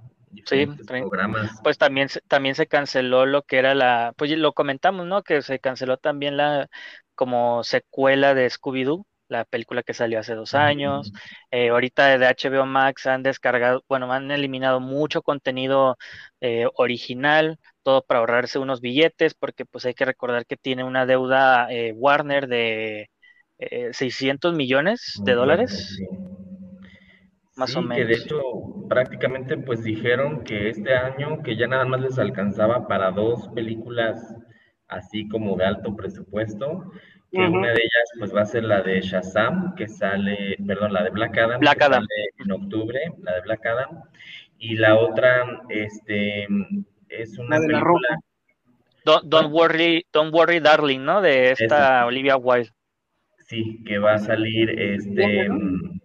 sí, programas. Pues también, también se canceló lo que era la, pues lo comentamos, ¿no? Que se canceló también la como secuela de Scooby-Doo, la película que salió hace dos años. Eh, ahorita de HBO Max han descargado, bueno, han eliminado mucho contenido eh, original, todo para ahorrarse unos billetes, porque pues hay que recordar que tiene una deuda eh, Warner de 600 millones de dólares. más o menos. Que de hecho, prácticamente pues dijeron que este año que ya nada más les alcanzaba para dos películas así como de alto presupuesto, que una de ellas pues va a ser la de Shazam, que sale, perdón, la de Black Adam, Black que Adam. sale en octubre, la de Black Adam, y la otra, este, es una La de la película, Roca. Don't, don't worry, don't worry, darling, ¿no? De esta. Olivia Wilde. sí, que va a salir, este, mm,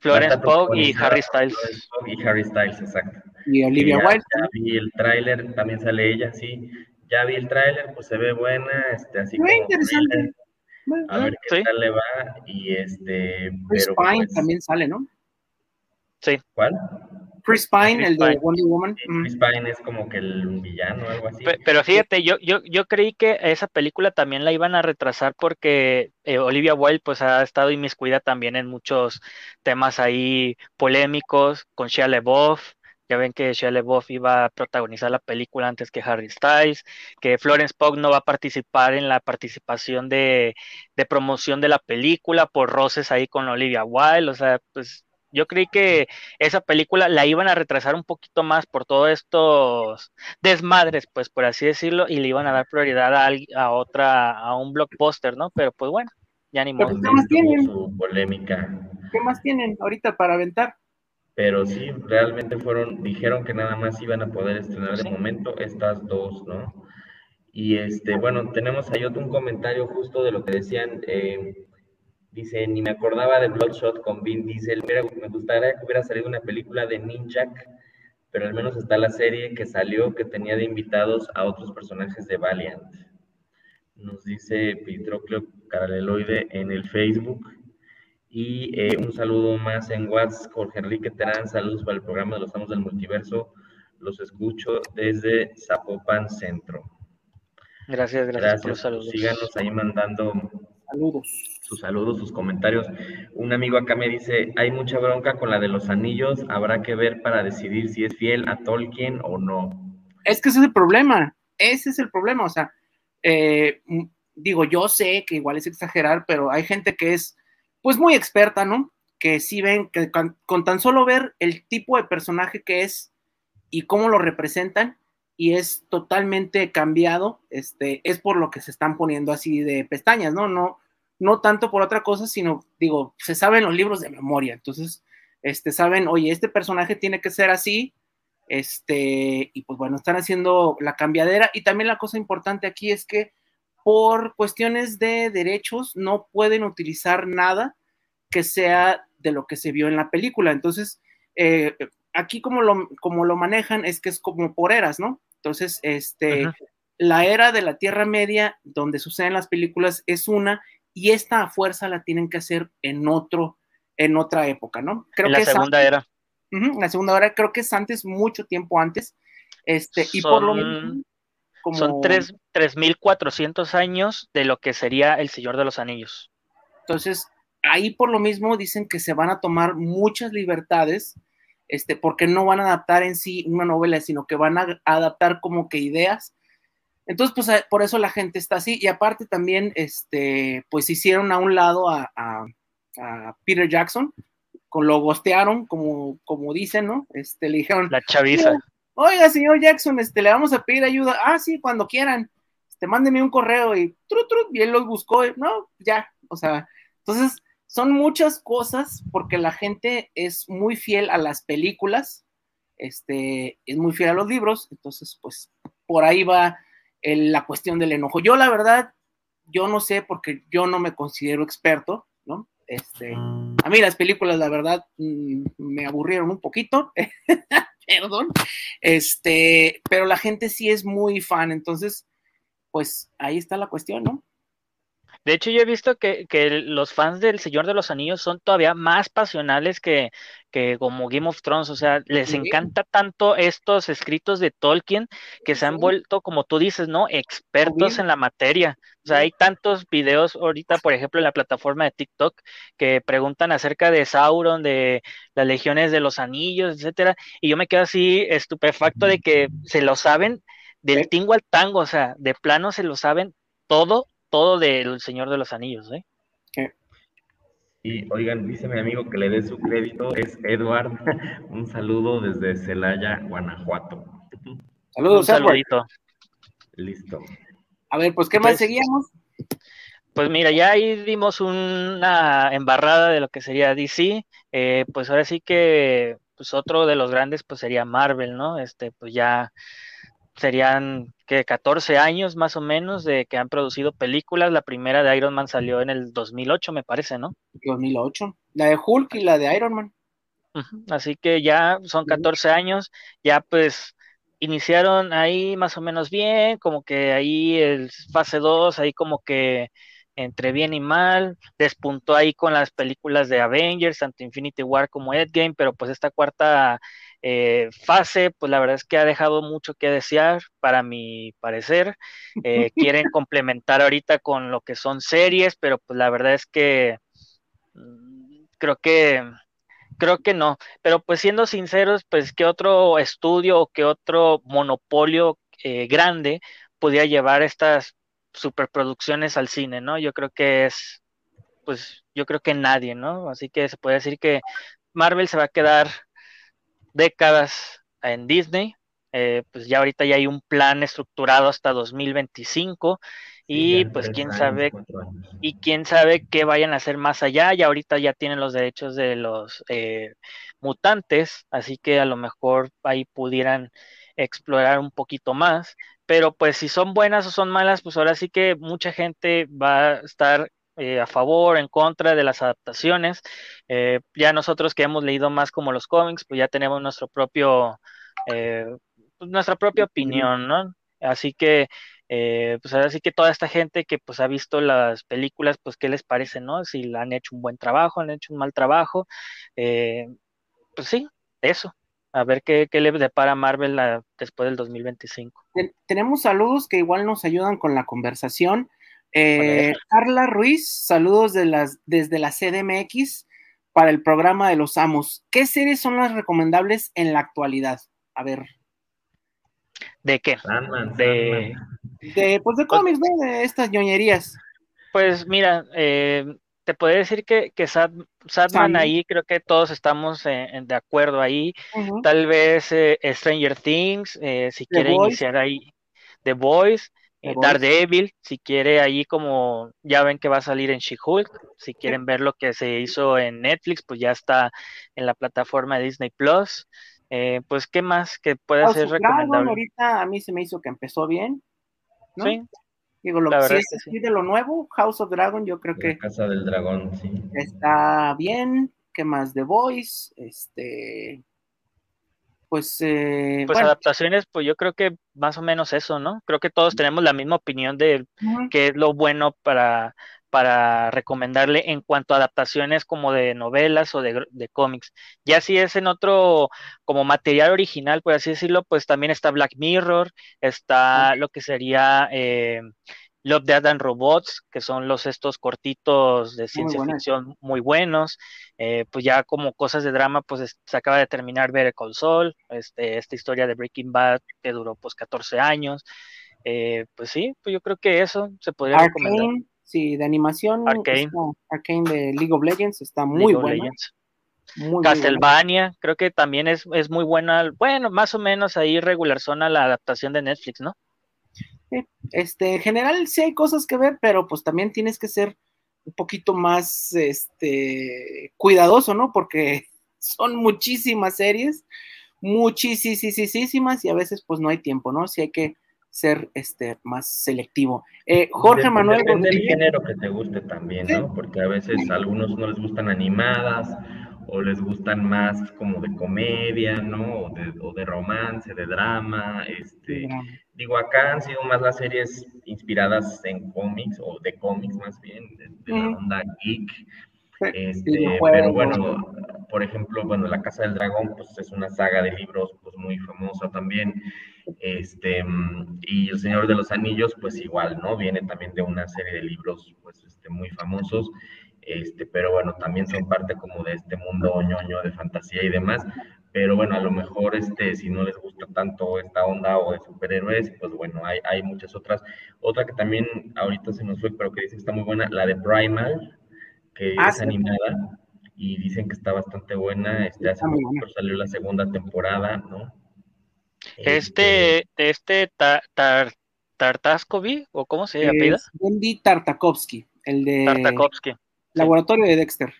Florence Pugh y Harry Styles. Florence Pugh y Harry Styles, exacto. Y Olivia Y Wilde. vi el tráiler, también sale ella, sí. Ya vi el tráiler, pues se ve buena, este, así ve como interesante. a ver qué Sí. tal le va, y este, Chris pero Pine pues, también sale, ¿no? Sí. ¿cuál? Chris Pine, Chris el de Pine. Wonder Woman. Sí, Mm. Chris Pine es como que el villano o algo así. Pe- Pero fíjate, yo, yo, yo creí que esa película también la iban a retrasar porque eh, Olivia Wilde pues ha estado inmiscuida también en muchos temas ahí polémicos con Shia LaBeouf. Ya ven que Shia LaBeouf iba a protagonizar la película antes que Harry Styles, que Florence Pugh no va a participar en la participación de, de promoción de la película por roces ahí con Olivia Wilde. O sea, pues yo creí que esa película la iban a retrasar un poquito más por todos estos desmadres, pues por así decirlo, y le iban a dar prioridad a, al- a otra, a un blockbuster, ¿no? Pero pues bueno, ya ni modo. ¿qué más tienen? su polémica. ¿Qué más tienen ahorita para aventar? Pero sí, realmente fueron, dijeron que nada más iban a poder estrenar de momento estas dos, ¿no? Y este, bueno, tenemos ahí otro un comentario justo de lo que decían, eh, dice, ni me acordaba de Bloodshot con Vin Diesel, me gustaría que hubiera salido una película de Ninjak, pero al menos está la serie que salió que tenía de invitados a otros personajes de Valiant. Nos dice Pitrocleo Caraleloide en el Facebook. Y eh, un saludo más en WhatsApp, Jorge Enrique Terán, saludos para el programa de los Amos del Multiverso. Los escucho desde Zapopan Centro. Gracias, gracias, por los Gracias. saludos. Síganos ahí mandando Saludos. sus saludos, sus comentarios. Un amigo acá me dice, hay mucha bronca con la de los anillos, habrá que ver para decidir si es fiel a Tolkien o no. Es que ese es el problema. Ese es el problema. O sea, eh, digo, yo sé que igual es exagerar, pero hay gente que es, pues, muy experta, ¿no? Que sí ven que con, con tan solo ver el tipo de personaje que es y cómo lo representan, y es totalmente cambiado, este, es por lo que se están poniendo así de pestañas, ¿no? No, no tanto por otra cosa, sino, digo, se saben los libros de memoria, entonces, este, saben, oye, este personaje tiene que ser así, este, y pues bueno, están haciendo la cambiadera, y también la cosa importante aquí es que por cuestiones de derechos no pueden utilizar nada que sea de lo que se vio en la película, entonces, eh, aquí como lo, como lo manejan es que es como por eras, ¿no? Entonces, este, Ajá. la era de la Tierra Media, donde suceden las películas, es una, y esta a fuerza la tienen que hacer en otro, en otra época, ¿no? Creo en la que segunda era. la segunda era, creo que es antes, mucho tiempo antes, este, y por lo Son- menos, como, Son tres- 3.400 años de lo que sería El Señor de los Anillos. Entonces, ahí por lo mismo dicen que se van a tomar muchas libertades, este, porque no van a adaptar en sí una novela, sino que van a adaptar como que ideas. Entonces, pues a- por eso la gente está así. Y aparte también, este, pues hicieron a un lado a, a- a Peter Jackson, con, lo gostearon, como, como dicen, ¿no? Este, le dijeron, La chaviza. oiga, señor Jackson, este, le vamos a pedir ayuda. Ah, sí, cuando quieran. Este, mándeme un correo y tru, tru, y él los buscó. y, no, ya, o sea, entonces son muchas cosas porque la gente es muy fiel a las películas, este, es muy fiel a los libros, entonces, pues, por ahí va la cuestión del enojo. Yo, la verdad, yo no sé porque yo no me considero experto, ¿no? Este, a mí las películas, la verdad, mm, me aburrieron un poquito, perdón, este, pero la gente sí es muy fan, entonces, pues ahí está la cuestión, ¿no? De hecho, yo he visto que, que los fans del Señor de los Anillos son todavía más pasionales que, que como Game of Thrones. O sea, les Sí. encanta tanto estos escritos de Tolkien que se han Sí. vuelto, como tú dices, ¿no? Expertos en la materia. O sea, hay tantos videos ahorita, por ejemplo, en la plataforma de TikTok que preguntan acerca de Sauron, de las legiones de los anillos, etcétera. Y yo me quedo así estupefacto de que se lo saben del tingo al tango. O sea, de plano se lo saben todo todo del Señor de los Anillos, ¿eh? Y oigan, dice mi amigo que le dé su crédito, es Edward. Un saludo desde Celaya, Guanajuato. Saludos, Un saludito. Listo. A ver, pues, ¿qué más seguíamos? Pues mira, ya ahí dimos una embarrada de lo que sería DC. Eh, pues ahora sí que, pues otro de los grandes, pues sería Marvel, ¿no? Este, pues ya serían que 14 años más o menos de que han producido películas. La primera de Iron Man salió en el 2008, me parece, ¿no? 2008. La de Hulk y la de Iron Man. Así que ya son 14 años, ya pues iniciaron ahí más o menos bien, como que ahí el fase 2, ahí como que entre bien y mal, despuntó ahí con las películas de Avengers, tanto Infinity War como Endgame, pero pues esta cuarta eh, fase, pues la verdad es que ha dejado mucho que desear, para mi parecer. Eh, quieren complementar ahorita con lo que son series, pero pues la verdad es que mm, creo que creo que no. Pero pues siendo sinceros, pues qué otro estudio o qué otro monopolio eh, grande podía llevar estas superproducciones al cine, ¿no? Yo creo que es, pues yo creo que nadie, ¿no? Así que se puede decir que Marvel se va a quedar décadas en Disney. Eh, pues ya ahorita ya hay un plan estructurado hasta 2025 y pues quién sabe y quién sabe qué vayan a hacer más allá. Y ahorita ya tienen los derechos de los eh, mutantes, así que a lo mejor ahí pudieran explorar un poquito más. Pero pues si son buenas o son malas, pues ahora sí que mucha gente va a estar eh, a favor, en contra de las adaptaciones. Eh, ya nosotros que hemos leído más como los cómics, pues ya tenemos nuestro propio, eh, pues nuestra propia opinión, ¿no? Así que, pues ahora sí que toda esta gente que pues ha visto las películas, pues qué les parece, ¿no? Si han hecho un buen trabajo, han hecho un mal trabajo. pues sí, eso. A ver qué, qué le depara Marvel después del 2025. Tenemos saludos que igual nos ayudan con la conversación. Eh, Carla Ruiz, saludos de las, desde la CDMX para el programa de los amos. ¿Qué series son las recomendables en la actualidad? A ver. ¿De qué? de, de, pues de cómics, De estas ñoñerías. Pues mira, eh, te puedo decir que, que Sadman ahí creo que todos estamos de acuerdo ahí. Tal vez eh, Stranger Things, si quiere iniciar ahí The Boys. Eh, Daredevil, si quiere ahí como ya ven que va a salir en She-Hulk, si quieren ver lo que se hizo en Netflix, pues ya está en la plataforma de Disney Plus. Eh, pues qué más que puede ser recomendable. ahorita a mí se me hizo que empezó bien. Sí. Digo, lo que sí de lo nuevo, House of Dragon, yo creo que. Casa del Dragón, sí. Está bien. ¿Qué más? The Voice, este pues... Eh, pues adaptaciones, pues yo creo que más o menos eso, ¿no? Creo que todos tenemos la misma opinión de qué es lo bueno para, para recomendarle en cuanto a adaptaciones como de novelas o de, de cómics. Ya si es en otro, como material original, por así decirlo, pues también está Black Mirror, está lo que sería... Eh, Love, Death and Robots, que son los estos cortitos de ciencia ficción muy buenos. Eh, pues ya como cosas de drama, pues se acaba de terminar ver Call Saul, este, esta historia de Breaking Bad que duró pues 14 años. Eh, pues sí, pues yo creo que eso se podría recomendar. Sí, de animación. Arcane. Arcane de League of Legends está muy bueno. Castlevania, creo que también es, es muy buena, bueno, más o menos ahí regular zona la adaptación de Netflix, ¿no? Este, en general sí hay cosas que ver, pero pues también tienes que ser un poquito más este, cuidadoso, ¿no? Porque son muchísimas series, muchísimas y a veces pues no hay tiempo, ¿no? Sí hay que ser este más selectivo. Eh, Jorge Manuel Depende del género que te guste también, ¿no? Porque a veces a algunos no les gustan animadas o les gustan más como de comedia, ¿no? O de, o de romance, de drama, este, digo, acá han sido más las series inspiradas en cómics, o de cómics más bien, de, la onda geek, este, pero bueno, por ejemplo, bueno, La Casa del Dragón, pues es una saga de libros, pues muy famosa también, este, y El Señor de los Anillos, pues igual, ¿no? Viene también de una serie de libros, pues, este, muy famosos, este, pero bueno, también son parte como de este mundo ñoño de fantasía y demás, pero bueno, a lo mejor este, si no les gusta tanto esta onda o de superhéroes, pues bueno, hay, hay muchas otras. Otra que también ahorita se nos fue, pero que dice que está muy buena, la de Primal, que Ah, es sí. animada y dicen que está bastante buena. Este, hace buena. salió la segunda temporada, ¿no? Este, este ta- tar, Tartaskovy, o cómo se apellida? Wendy Tartakovsky, el de Tartakovsky. Laboratorio de Dexter.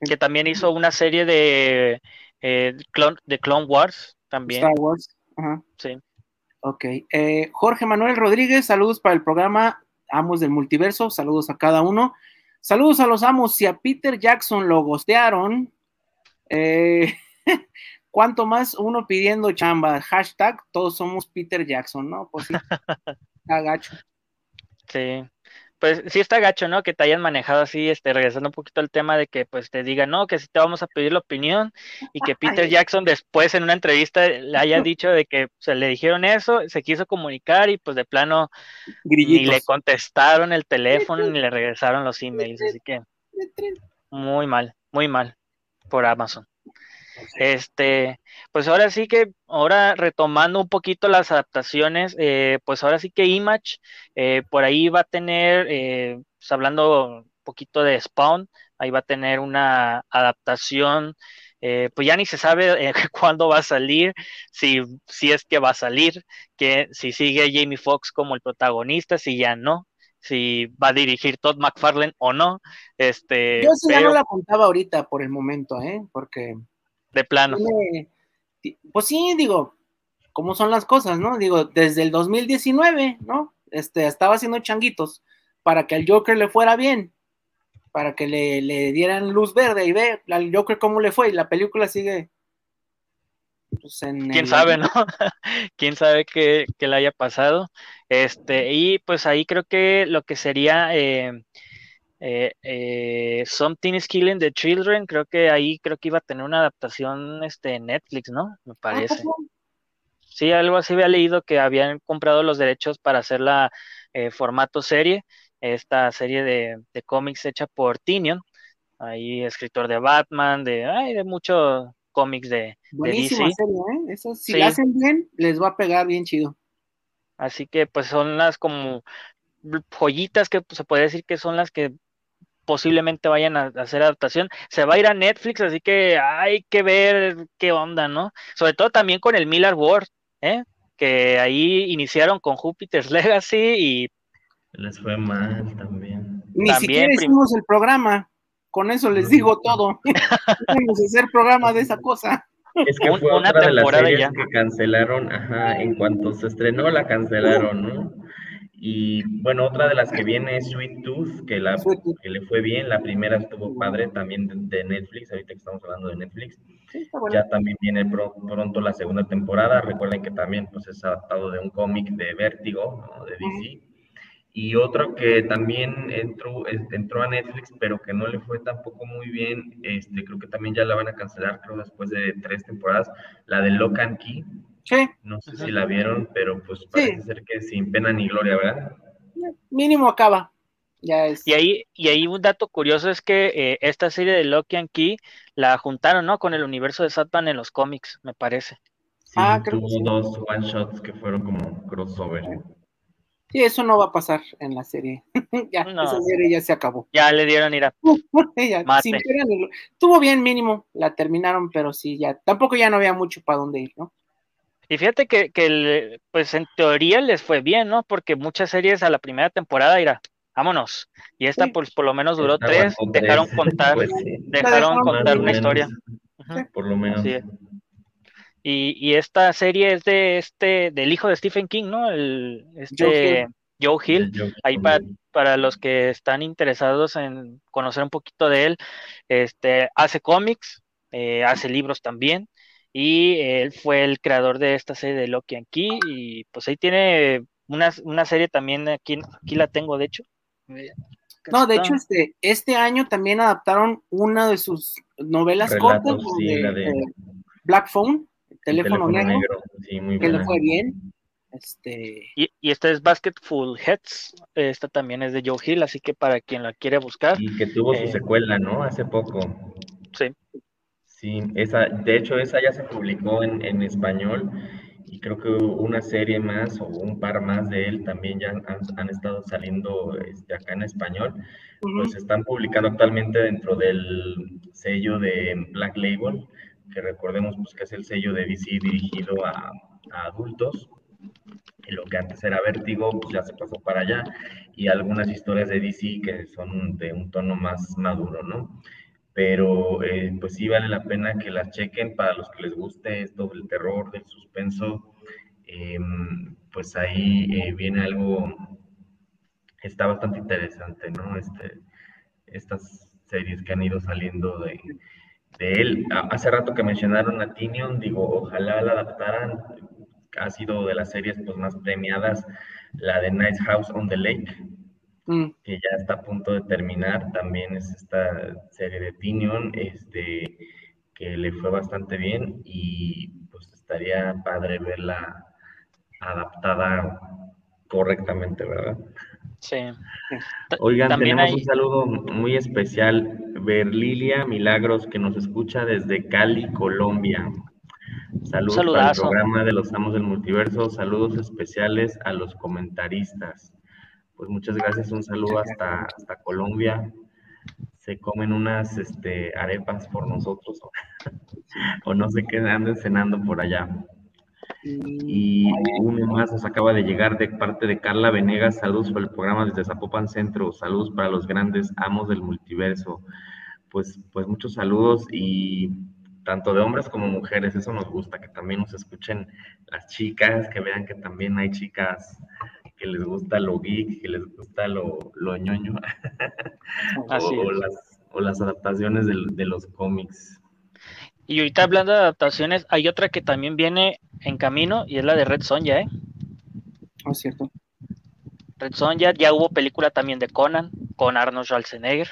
Que también hizo una serie de, eh, Clone, de Clone Wars también. Star Wars. Ajá. Sí. Ok. Eh, Jorge Manuel Rodríguez, saludos para el programa Amos del Multiverso. Saludos a cada uno. Saludos a los amos. Si a Peter Jackson lo gostearon, eh, ¿cuánto más uno pidiendo chamba? Hashtag todos somos Peter Jackson, ¿no? Pues sí. Está gacho. Sí, pues sí está gacho, ¿no? Que te hayan manejado así, este, regresando un poquito al tema de que pues te digan, no, que si te vamos a pedir la opinión y que Peter Jackson después en una entrevista le haya dicho de que se le dijeron eso, se quiso comunicar y pues de plano ni le Grillitos. contestaron el teléfono ni le regresaron los emails, así que muy mal, muy mal por Amazon. Este, pues ahora sí que, ahora retomando un poquito las adaptaciones, eh, pues ahora sí que Image, eh, por ahí va a tener, eh, pues hablando un poquito de Spawn, ahí va a tener una adaptación, eh, pues ya ni se sabe eh, cuándo va a salir, si, si es que va a salir, que si sigue Jamie Foxx como el protagonista, si ya no, si va a dirigir Todd McFarlane o no, este, Yo sí ya no la apuntaba ahorita por el momento, ¿eh? Porque de plano. pues sí, digo, cómo son las cosas, ¿no? Digo, desde el 2019, ¿no? Este, estaba haciendo changuitos para que al Joker le fuera bien, para que le, le dieran luz verde y ve al Joker cómo le fue y la película sigue. pues, en quién el- sabe, ¿no? quién sabe qué, qué le haya pasado. Este, y pues ahí creo que lo que sería eh, eh, eh, Something is Killing the Children, creo que ahí creo que iba a tener una adaptación este, en Netflix, ¿no? Me Ah, parece. Sí, algo así había leído que habían comprado los derechos para hacerla eh, formato serie, esta serie de, de cómics hecha por Tinion, ahí escritor de Batman, de, ay, de muchos cómics de, Buenísima DC. serie, ¿eh? Eso, si Sí. la hacen bien, les va a pegar bien chido. Así que pues son las como joyitas que pues, se puede decir que son las que posiblemente vayan a, a hacer adaptación. Se va a ir a Netflix, así que hay que ver qué onda, ¿no? Sobre todo también con el Miller World, ¿eh? Que ahí iniciaron con Jupiter's Legacy y Les fue mal también. Ni También siquiera hicimos el programa. Con eso les digo todo. Vamos a hacer programa de esa cosa. Es que fue una otra de las temporada series ya. que cancelaron, ajá, en cuanto se estrenó la cancelaron, ¿no? Y bueno, otra de las que viene es Sweet Tooth, que, la, que le fue bien, la primera estuvo padre también de, de Netflix, ahorita que estamos hablando de Netflix, Sí, está bueno. ya también viene pro- pronto la segunda temporada, recuerden que también pues es adaptado de un cómic de Vértigo, ¿no? de DC, y otro que también entró, entró a Netflix, pero que no le fue tampoco muy bien, este, creo que también ya la van a cancelar, creo después de tres temporadas, la de Lock and Key, Sí, no sé si la vieron, pero pues parece ser que sin pena ni gloria, ¿verdad? mínimo acaba. Ya es. Y ahí, y ahí un dato curioso es que eh, esta serie de Loki and Key la juntaron, ¿no? Con el universo de Satman en los cómics, me parece. Sí, Ah, creo tuvo que sí. dos one shots que fueron como crossover. Sí, eso no va a pasar en la serie. ya, No. esa serie ya se acabó. Ya le dieron ir a Ya, Mate. sin pena ni glo- Estuvo bien mínimo, la terminaron, pero sí, ya. Tampoco ya no había mucho para dónde ir, ¿no? Y fíjate que, que el- pues en teoría les fue bien, ¿no? Porque muchas series a la primera temporada irá, vámonos. Y esta Sí. pues por lo menos duró tres, dejaron contar, Pues sí, dejaron contar por una menos. historia. Por lo menos. Y, y esta serie es de este, del hijo de Stephen King, ¿no? El, este Joe Hill. El Joker. Ahí para, para los que están interesados en conocer un poquito de él, este, hace cómics, eh, hace libros también, y él fue el creador de esta serie de Loki and Key, y pues ahí tiene una, una serie también, aquí, aquí la tengo de hecho. No, de hecho, este, este año también adaptaron una de sus novelas cortas, Relatos, como sí, de, la de- Black Phone, El teléfono, negro, Sí, muy que le fue bien. Este, Y, y esta es Basketful Heads, esta también es de Joe Hill, así que para quien la quiere buscar, Y que tuvo su Eh, secuela, ¿no? Hace poco. sí. Sí, esa, de hecho esa ya se publicó en, en español y creo que una serie más o un par más de él también ya han, estado saliendo este, acá en español, pues están publicando actualmente dentro del sello de Black Label, que recordemos pues, que es el sello de DC dirigido a, a adultos, y lo que antes era Vértigo, pues ya se pasó para allá, y algunas historias de DC que son de un tono más maduro, ¿no? Pero eh, pues sí vale la pena que las chequen para los que les guste esto del terror, del suspenso, em, pues ahí eh, viene algo, está bastante interesante, ¿no? Este, estas series que han ido saliendo de, de él. Hace rato que mencionaron a Tinion, digo, ojalá la adaptaran, ha sido de las series pues, más premiadas, la de Night House on the Lake, Mm. que ya está a punto de terminar, también es esta serie de Tinion, este, que le fue bastante bien y pues estaría padre verla adaptada correctamente, ¿verdad? Sí. Oigan, tenemos un saludo muy especial. Ver Lilia Milagros, que nos escucha desde Cali, Colombia. Saludos el programa de los Amos del Multiverso. Saludos especiales a los comentaristas pues muchas gracias, un saludo hasta, hasta Colombia. Se comen unas este, arepas por nosotros o, no sé qué anden cenando por allá. Y uno más nos acaba de llegar de parte de Carla Venegas. Saludos por el programa desde Zapopan Centro. Saludos para los grandes amos del multiverso. Pues, pues muchos saludos y tanto de hombres como mujeres. Eso nos gusta, que también nos escuchen las chicas, que vean que también hay chicas que les gusta lo geek, que les gusta lo, lo ñoño, o, las, adaptaciones de, los cómics. Y ahorita hablando de adaptaciones, hay otra que también viene en camino y es la de Red Sonja, ¿eh? Ah, cierto. Red Sonja, ya hubo película también de Conan, con Arnold Schwarzenegger,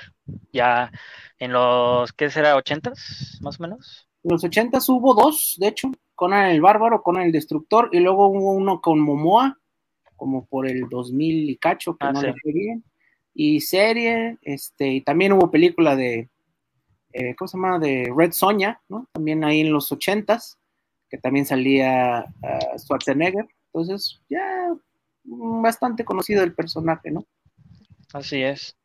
ya en los, ¿qué será? ¿80s, más o menos? En los 80 hubo dos, de hecho, Conan el Bárbaro, Conan el Destructor, y luego hubo uno con Momoa, como por el 2000 y cacho, que ah, no le fue bien. Y serie, este, y también hubo película de, eh, ¿cómo se llama? De Red Sonia, ¿no? También ahí en los 80s, que también salía uh, Schwarzenegger. Entonces, ya bastante conocido el personaje, ¿no? Así es.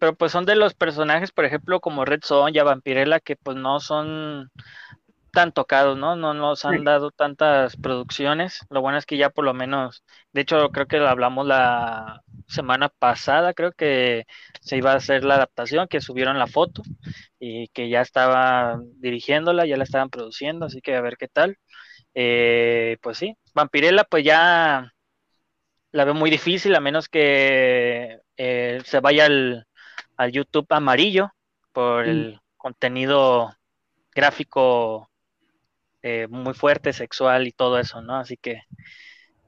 Pero pues son de los personajes, por ejemplo, como Red Sonja, Vampirella, que pues no son tan tocados, ¿no? No nos han dado tantas producciones. Lo bueno es que ya por lo menos, de hecho creo que lo hablamos la semana pasada, creo que se iba a hacer la adaptación, que subieron la foto y que ya estaba dirigiéndola, ya la estaban produciendo, así que a ver qué tal. Eh, pues sí, Vampirella pues ya la veo muy difícil a menos que eh, se vaya al, al YouTube amarillo por el contenido gráfico eh, muy fuerte, sexual y todo eso, ¿no? Así que,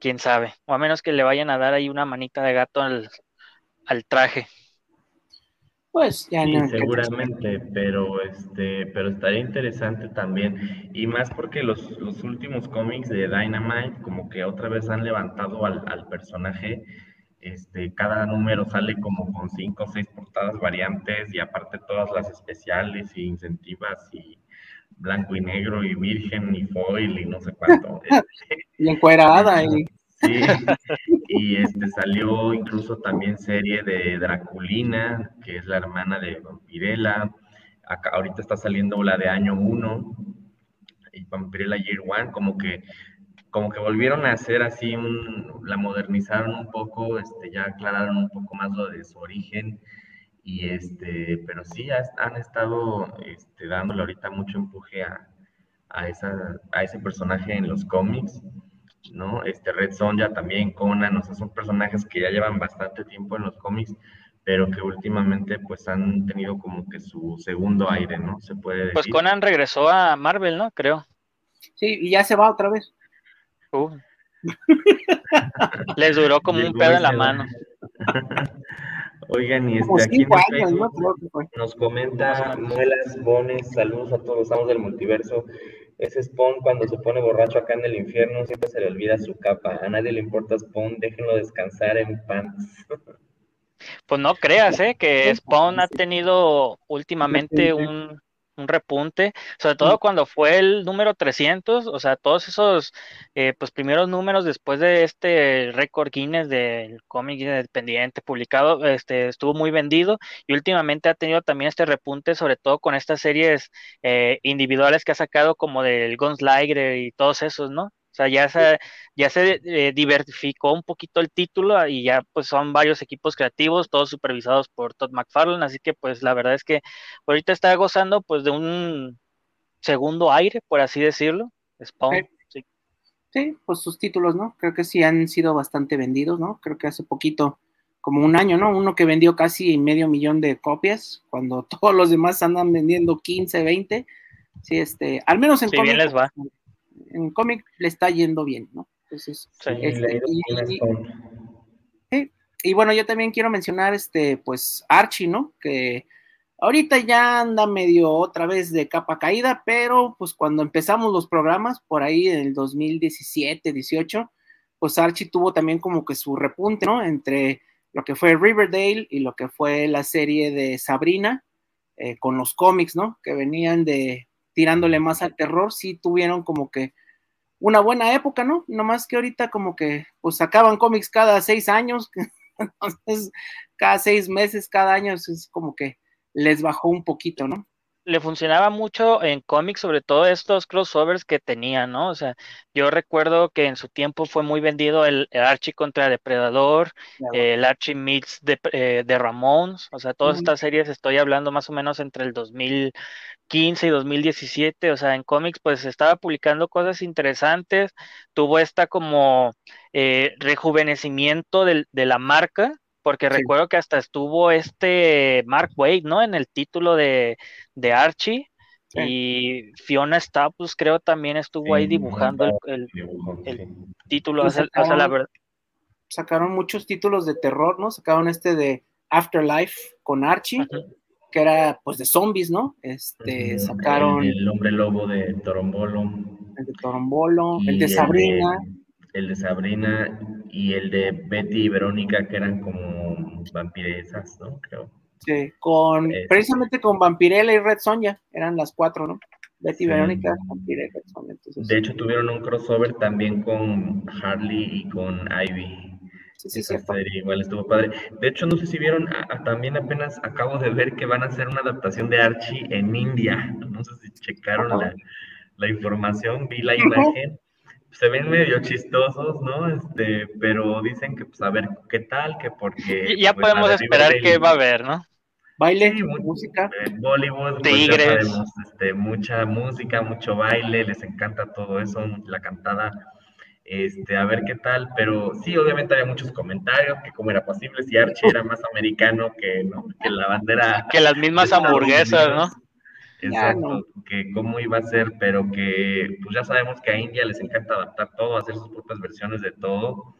quién sabe. O a menos que le vayan a dar ahí una manita de gato al, traje. Pues ya no. seguramente, pero este, pero estaría interesante también. Y más porque los, los últimos cómics de Dynamite, como que otra vez han levantado al, al personaje. Este, cada número sale como con cinco o seis portadas variantes y aparte todas las especiales y incentivas y, blanco y negro y virgen y foil y no sé cuánto. y encuerada. Y... Sí, y este salió incluso también serie de Draculina, que es la hermana de Vampirella. Acá, ahorita está saliendo la de año 1, y Vampirella Year One, como que como que volvieron a hacer así un, la modernizaron un poco, este, ya aclararon un poco más lo de su origen, y este, pero sí han estado este, dándole ahorita mucho empuje a, a, esa, a ese personaje en los cómics, ¿no? Este Red Sonja también, Conan, o sea, son personajes que ya llevan bastante tiempo en los cómics, pero que últimamente pues han tenido como que su segundo aire, ¿no? Se puede pues decir. Pues Conan regresó a Marvel, ¿no? Creo. Sí, y ya se va otra vez. Uh. Les duró como un pedo en la mano. Oigan, y este, aquí nos comenta Muelas Bones, saludos a todos, estamos del multiverso. Ese Spawn cuando se pone borracho acá en el infierno siempre se le olvida su capa. A nadie le importa Spawn, déjenlo descansar en pants. Pues no creas, ¿eh? Que Spawn ha tenido últimamente un, un repunte, sobre todo cuando fue el número 300, o sea, todos esos eh, pues primeros números después de este récord Guinness del cómic independiente publicado, este estuvo muy vendido y últimamente ha tenido también este repunte, sobre todo con estas series eh, individuales que ha sacado como del Gunslinger y todos esos, ¿no? O sea, ya se, ya se eh, diversificó un poquito el título y ya pues son varios equipos creativos, todos supervisados por Todd McFarlane, así que pues la verdad es que ahorita está gozando pues de un segundo aire, por así decirlo. Spawn, sí. sí. pues sus títulos, ¿no? Creo que sí han sido bastante vendidos, ¿no? Creo que hace poquito, como un año, ¿no? Uno que vendió casi medio millón de copias, cuando todos los demás andan vendiendo 15, 20. Sí, este, al menos en sí, bien les va en cómic le está yendo bien, ¿no? Entonces, este, y, bueno, yo también quiero mencionar, este, pues, Archie, ¿no? Que ahorita ya anda medio otra vez de capa caída, pero pues cuando empezamos los programas, por ahí en el 2017, 18, pues Archie tuvo también como que su repunte, ¿no? Entre lo que fue Riverdale y lo que fue la serie de Sabrina, eh, con los cómics, ¿no? Que venían de tirándole más al terror, sí tuvieron como que una buena época, ¿no? No más que ahorita como que pues sacaban cómics cada seis años, entonces cada seis meses, cada año es como que les bajó un poquito, ¿no? Le funcionaba mucho en cómics, sobre todo estos crossovers que tenían, ¿no? O sea, yo recuerdo que en su tiempo fue muy vendido el, Archie contra Depredador, el Archie Meets de, eh, de Ramones, o sea, todas estas series estoy hablando más o menos entre el 2015 y 2017, o sea, en cómics pues estaba publicando cosas interesantes, tuvo esta como eh, rejuvenecimiento de la marca, porque recuerdo que hasta estuvo este Mark Wade, ¿no? En el título de, de Archie. Y Fiona Staples creo también estuvo ahí dibujando el, título, pues sacaron, la verdad. Sacaron muchos títulos de terror, ¿no? Sacaron este de Afterlife con Archie, que era pues de zombies, ¿no? Este, sacaron... El, hombre lobo de Torombolo. El de Torombolo, el de Sabrina el de Sabrina y el de Betty y Verónica, que eran como vampiresas, ¿no? Creo. Sí, con, precisamente con Vampirella y Red Sonja, eran las cuatro, ¿no? Betty, y Verónica, Vampirella y Red Sonja. de hecho, tuvieron un crossover también con Harley y con Ivy. Sí, sí, Esa serie igual estuvo padre. De hecho, no sé si vieron, también apenas acabo de ver que van a hacer una adaptación de Archie en India. No sé si checaron la, la información, vi la imagen se ven medio chistosos, ¿no? Este, pero dicen que, pues, a ver, ¿qué tal? Que porque... Ya pues, podemos esperar qué va a haber, ¿no? Baile, música. Bollywood, pues, Tigres. este, mucha música, mucho baile, les encanta todo eso, la cantada. Este, a ver qué tal, pero sí, obviamente había muchos comentarios, que cómo era posible si Archie era más americano que, ¿no? que la bandera. Que las mismas hamburguesas, ¿no? Exacto, que cómo iba a ser, pero que pues ya sabemos que a India les encanta adaptar todo, hacer sus propias versiones de todo.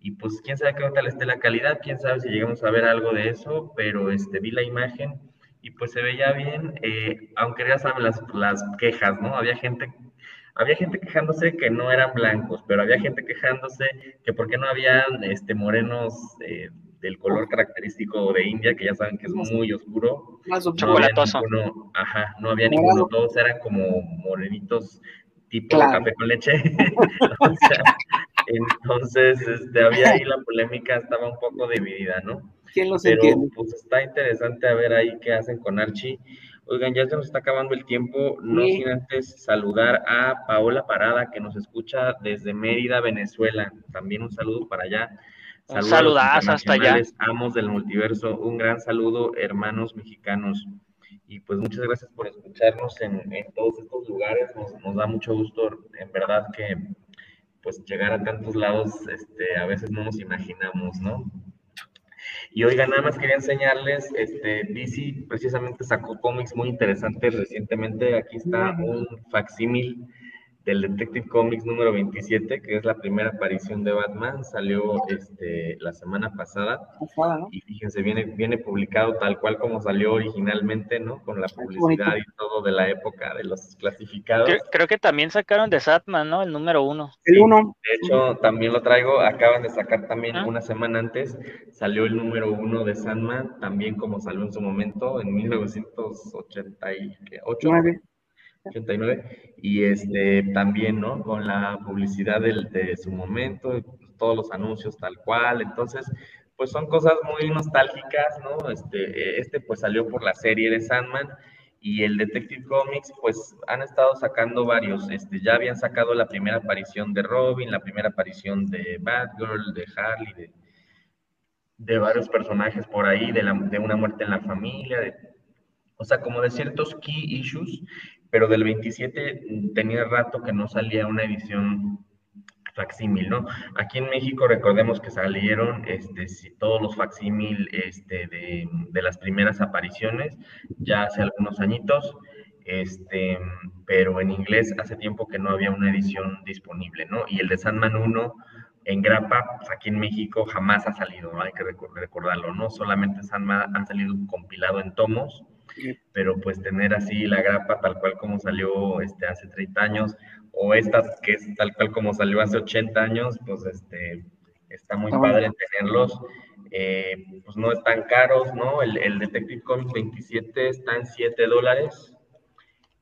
Y pues quién sabe qué tal esté la calidad, quién sabe si llegamos a ver algo de eso, pero este vi la imagen y pues se veía bien, eh, aunque ya saben las, las quejas, ¿no? Había gente había gente quejándose que no eran blancos, pero había gente quejándose que por qué no habían este, morenos eh, del color característico de India, que ya saben que es muy oscuro. Más chocolatoso. ajá, no había ninguno, todos eran como morenitos tipo café con leche. entonces, este, había ahí la polémica, estaba un poco dividida, ¿no? ¿Quién los Pero, Pues está interesante a ver ahí qué hacen con Archie. Oigan, ya se nos está acabando el tiempo, no sin antes saludar a Paola Parada, que nos escucha desde Mérida, Venezuela. También un saludo para allá. Un hasta allá. Amos del multiverso, un gran saludo, hermanos mexicanos. Y pues muchas gracias por escucharnos en, todos estos lugares. Nos, da mucho gusto, en verdad, que pues llegar a tantos lados, este, a veces no nos imaginamos, ¿no? Y oigan, nada más quería enseñarles, este, DC precisamente sacó cómics muy interesantes recientemente. Aquí está un facsímil del Detective Comics número 27, que es la primera aparición de Batman, salió este, la semana pasada. Y fíjense, viene, viene publicado tal cual como salió originalmente, ¿no? Con la publicidad y todo de la época de los clasificados. Creo, que también sacaron de Satman, ¿no? El número uno. el uno. De hecho, también lo traigo, acaban de sacar también una semana antes, salió el número uno de Sandman, también como salió en su momento, en 1988. 89, y este, también, ¿no? Con la publicidad de su momento, todos los anuncios tal cual, entonces, pues son cosas muy nostálgicas, ¿no? Este, este pues salió por la serie de Sandman, y el Detective Comics, pues han estado sacando varios, este, ya habían sacado la primera aparición de Robin, la primera aparición de Batgirl, de Harley, de, de varios personajes por ahí, de, la, de una muerte en la familia, de, o sea, como de ciertos key issues pero del 27 mm, tenía rato que no salía una edición facsímil, ¿no? Aquí en México recordemos que salieron este, todos los facsímil este, de, de, las primeras apariciones, ya hace algunos añitos, este, pero en inglés hace tiempo que no había una edición disponible, ¿no? Y el de Sandman 1 en grapa, pues aquí en México jamás ha salido, ¿no? Hay que recordarlo, ¿no? Solamente Sandman ha salido compilado en tomos, pero pues tener así la grapa tal cual como salió este, hace 30 años, o esta que es tal cual como salió hace 80 años, pues este, está muy padre tenerlos. Eh, pues no están caros, ¿no? El, el Detective Comics 27 está en 7 dólares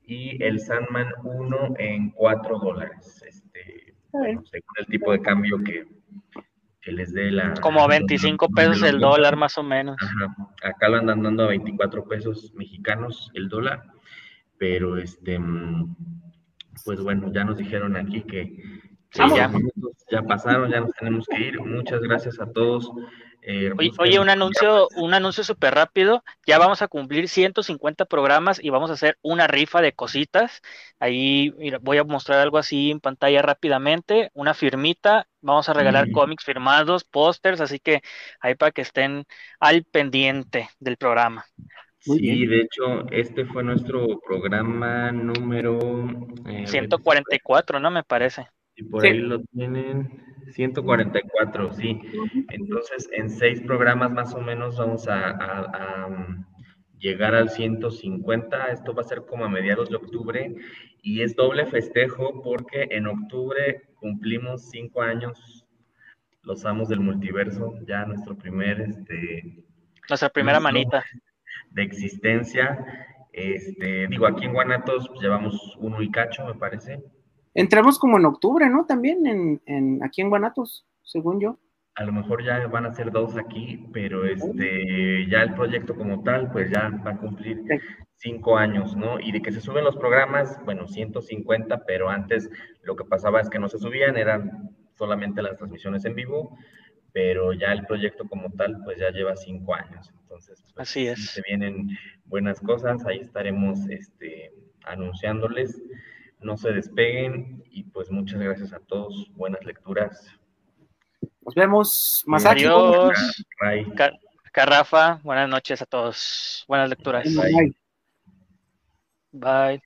y el Sandman 1 en 4 dólares, este, según el tipo de cambio que, que les dé la... Como a 25 pesos el dólar más o menos. Acá lo andan dando a 24 pesos mexicanos el dólar, pero este, pues bueno, ya nos dijeron aquí que, ya, ya pasaron, ya nos tenemos que ir. Muchas gracias a todos eh, oye, un anuncio, un anuncio súper rápido. Ya vamos a cumplir 150 programas y vamos a hacer una rifa de cositas. Ahí voy a mostrar algo así en pantalla rápidamente. Una firmita. Vamos a regalar cómics firmados, pósters, así que ahí para que estén al pendiente del programa. sí, de hecho, este fue nuestro programa número 144, eh, ¿no? Me parece. Y por ahí lo tienen. 144, sí. Entonces, en seis programas más o menos vamos a, um, llegar al 150. Esto va a ser como a mediados de octubre y es doble festejo porque en octubre cumplimos cinco años los amos del multiverso, ya nuestro primer, este... Nuestra primera manita. De existencia. Este, digo, aquí en Guanatos llevamos uno y cacho, me parece. Entramos como en octubre, ¿no? También en, en, aquí en Guanatos, según yo. A lo mejor ya van a ser dos aquí, pero este, ya el proyecto como tal, pues ya va a cumplir cinco años, ¿no? Y de que se suben los programas, bueno, 150, pero antes lo que pasaba es que no se subían, eran solamente las transmisiones en vivo, pero ya el proyecto como tal, pues ya lleva cinco años. Entonces, pues, así es. Se vienen buenas cosas, ahí estaremos este, anunciándoles no se despeguen y pues muchas gracias a todos. Buenas lecturas. Nos vemos. Más Adiós. Carrafa, buenas noches a todos. Buenas lecturas. Bye. Bye.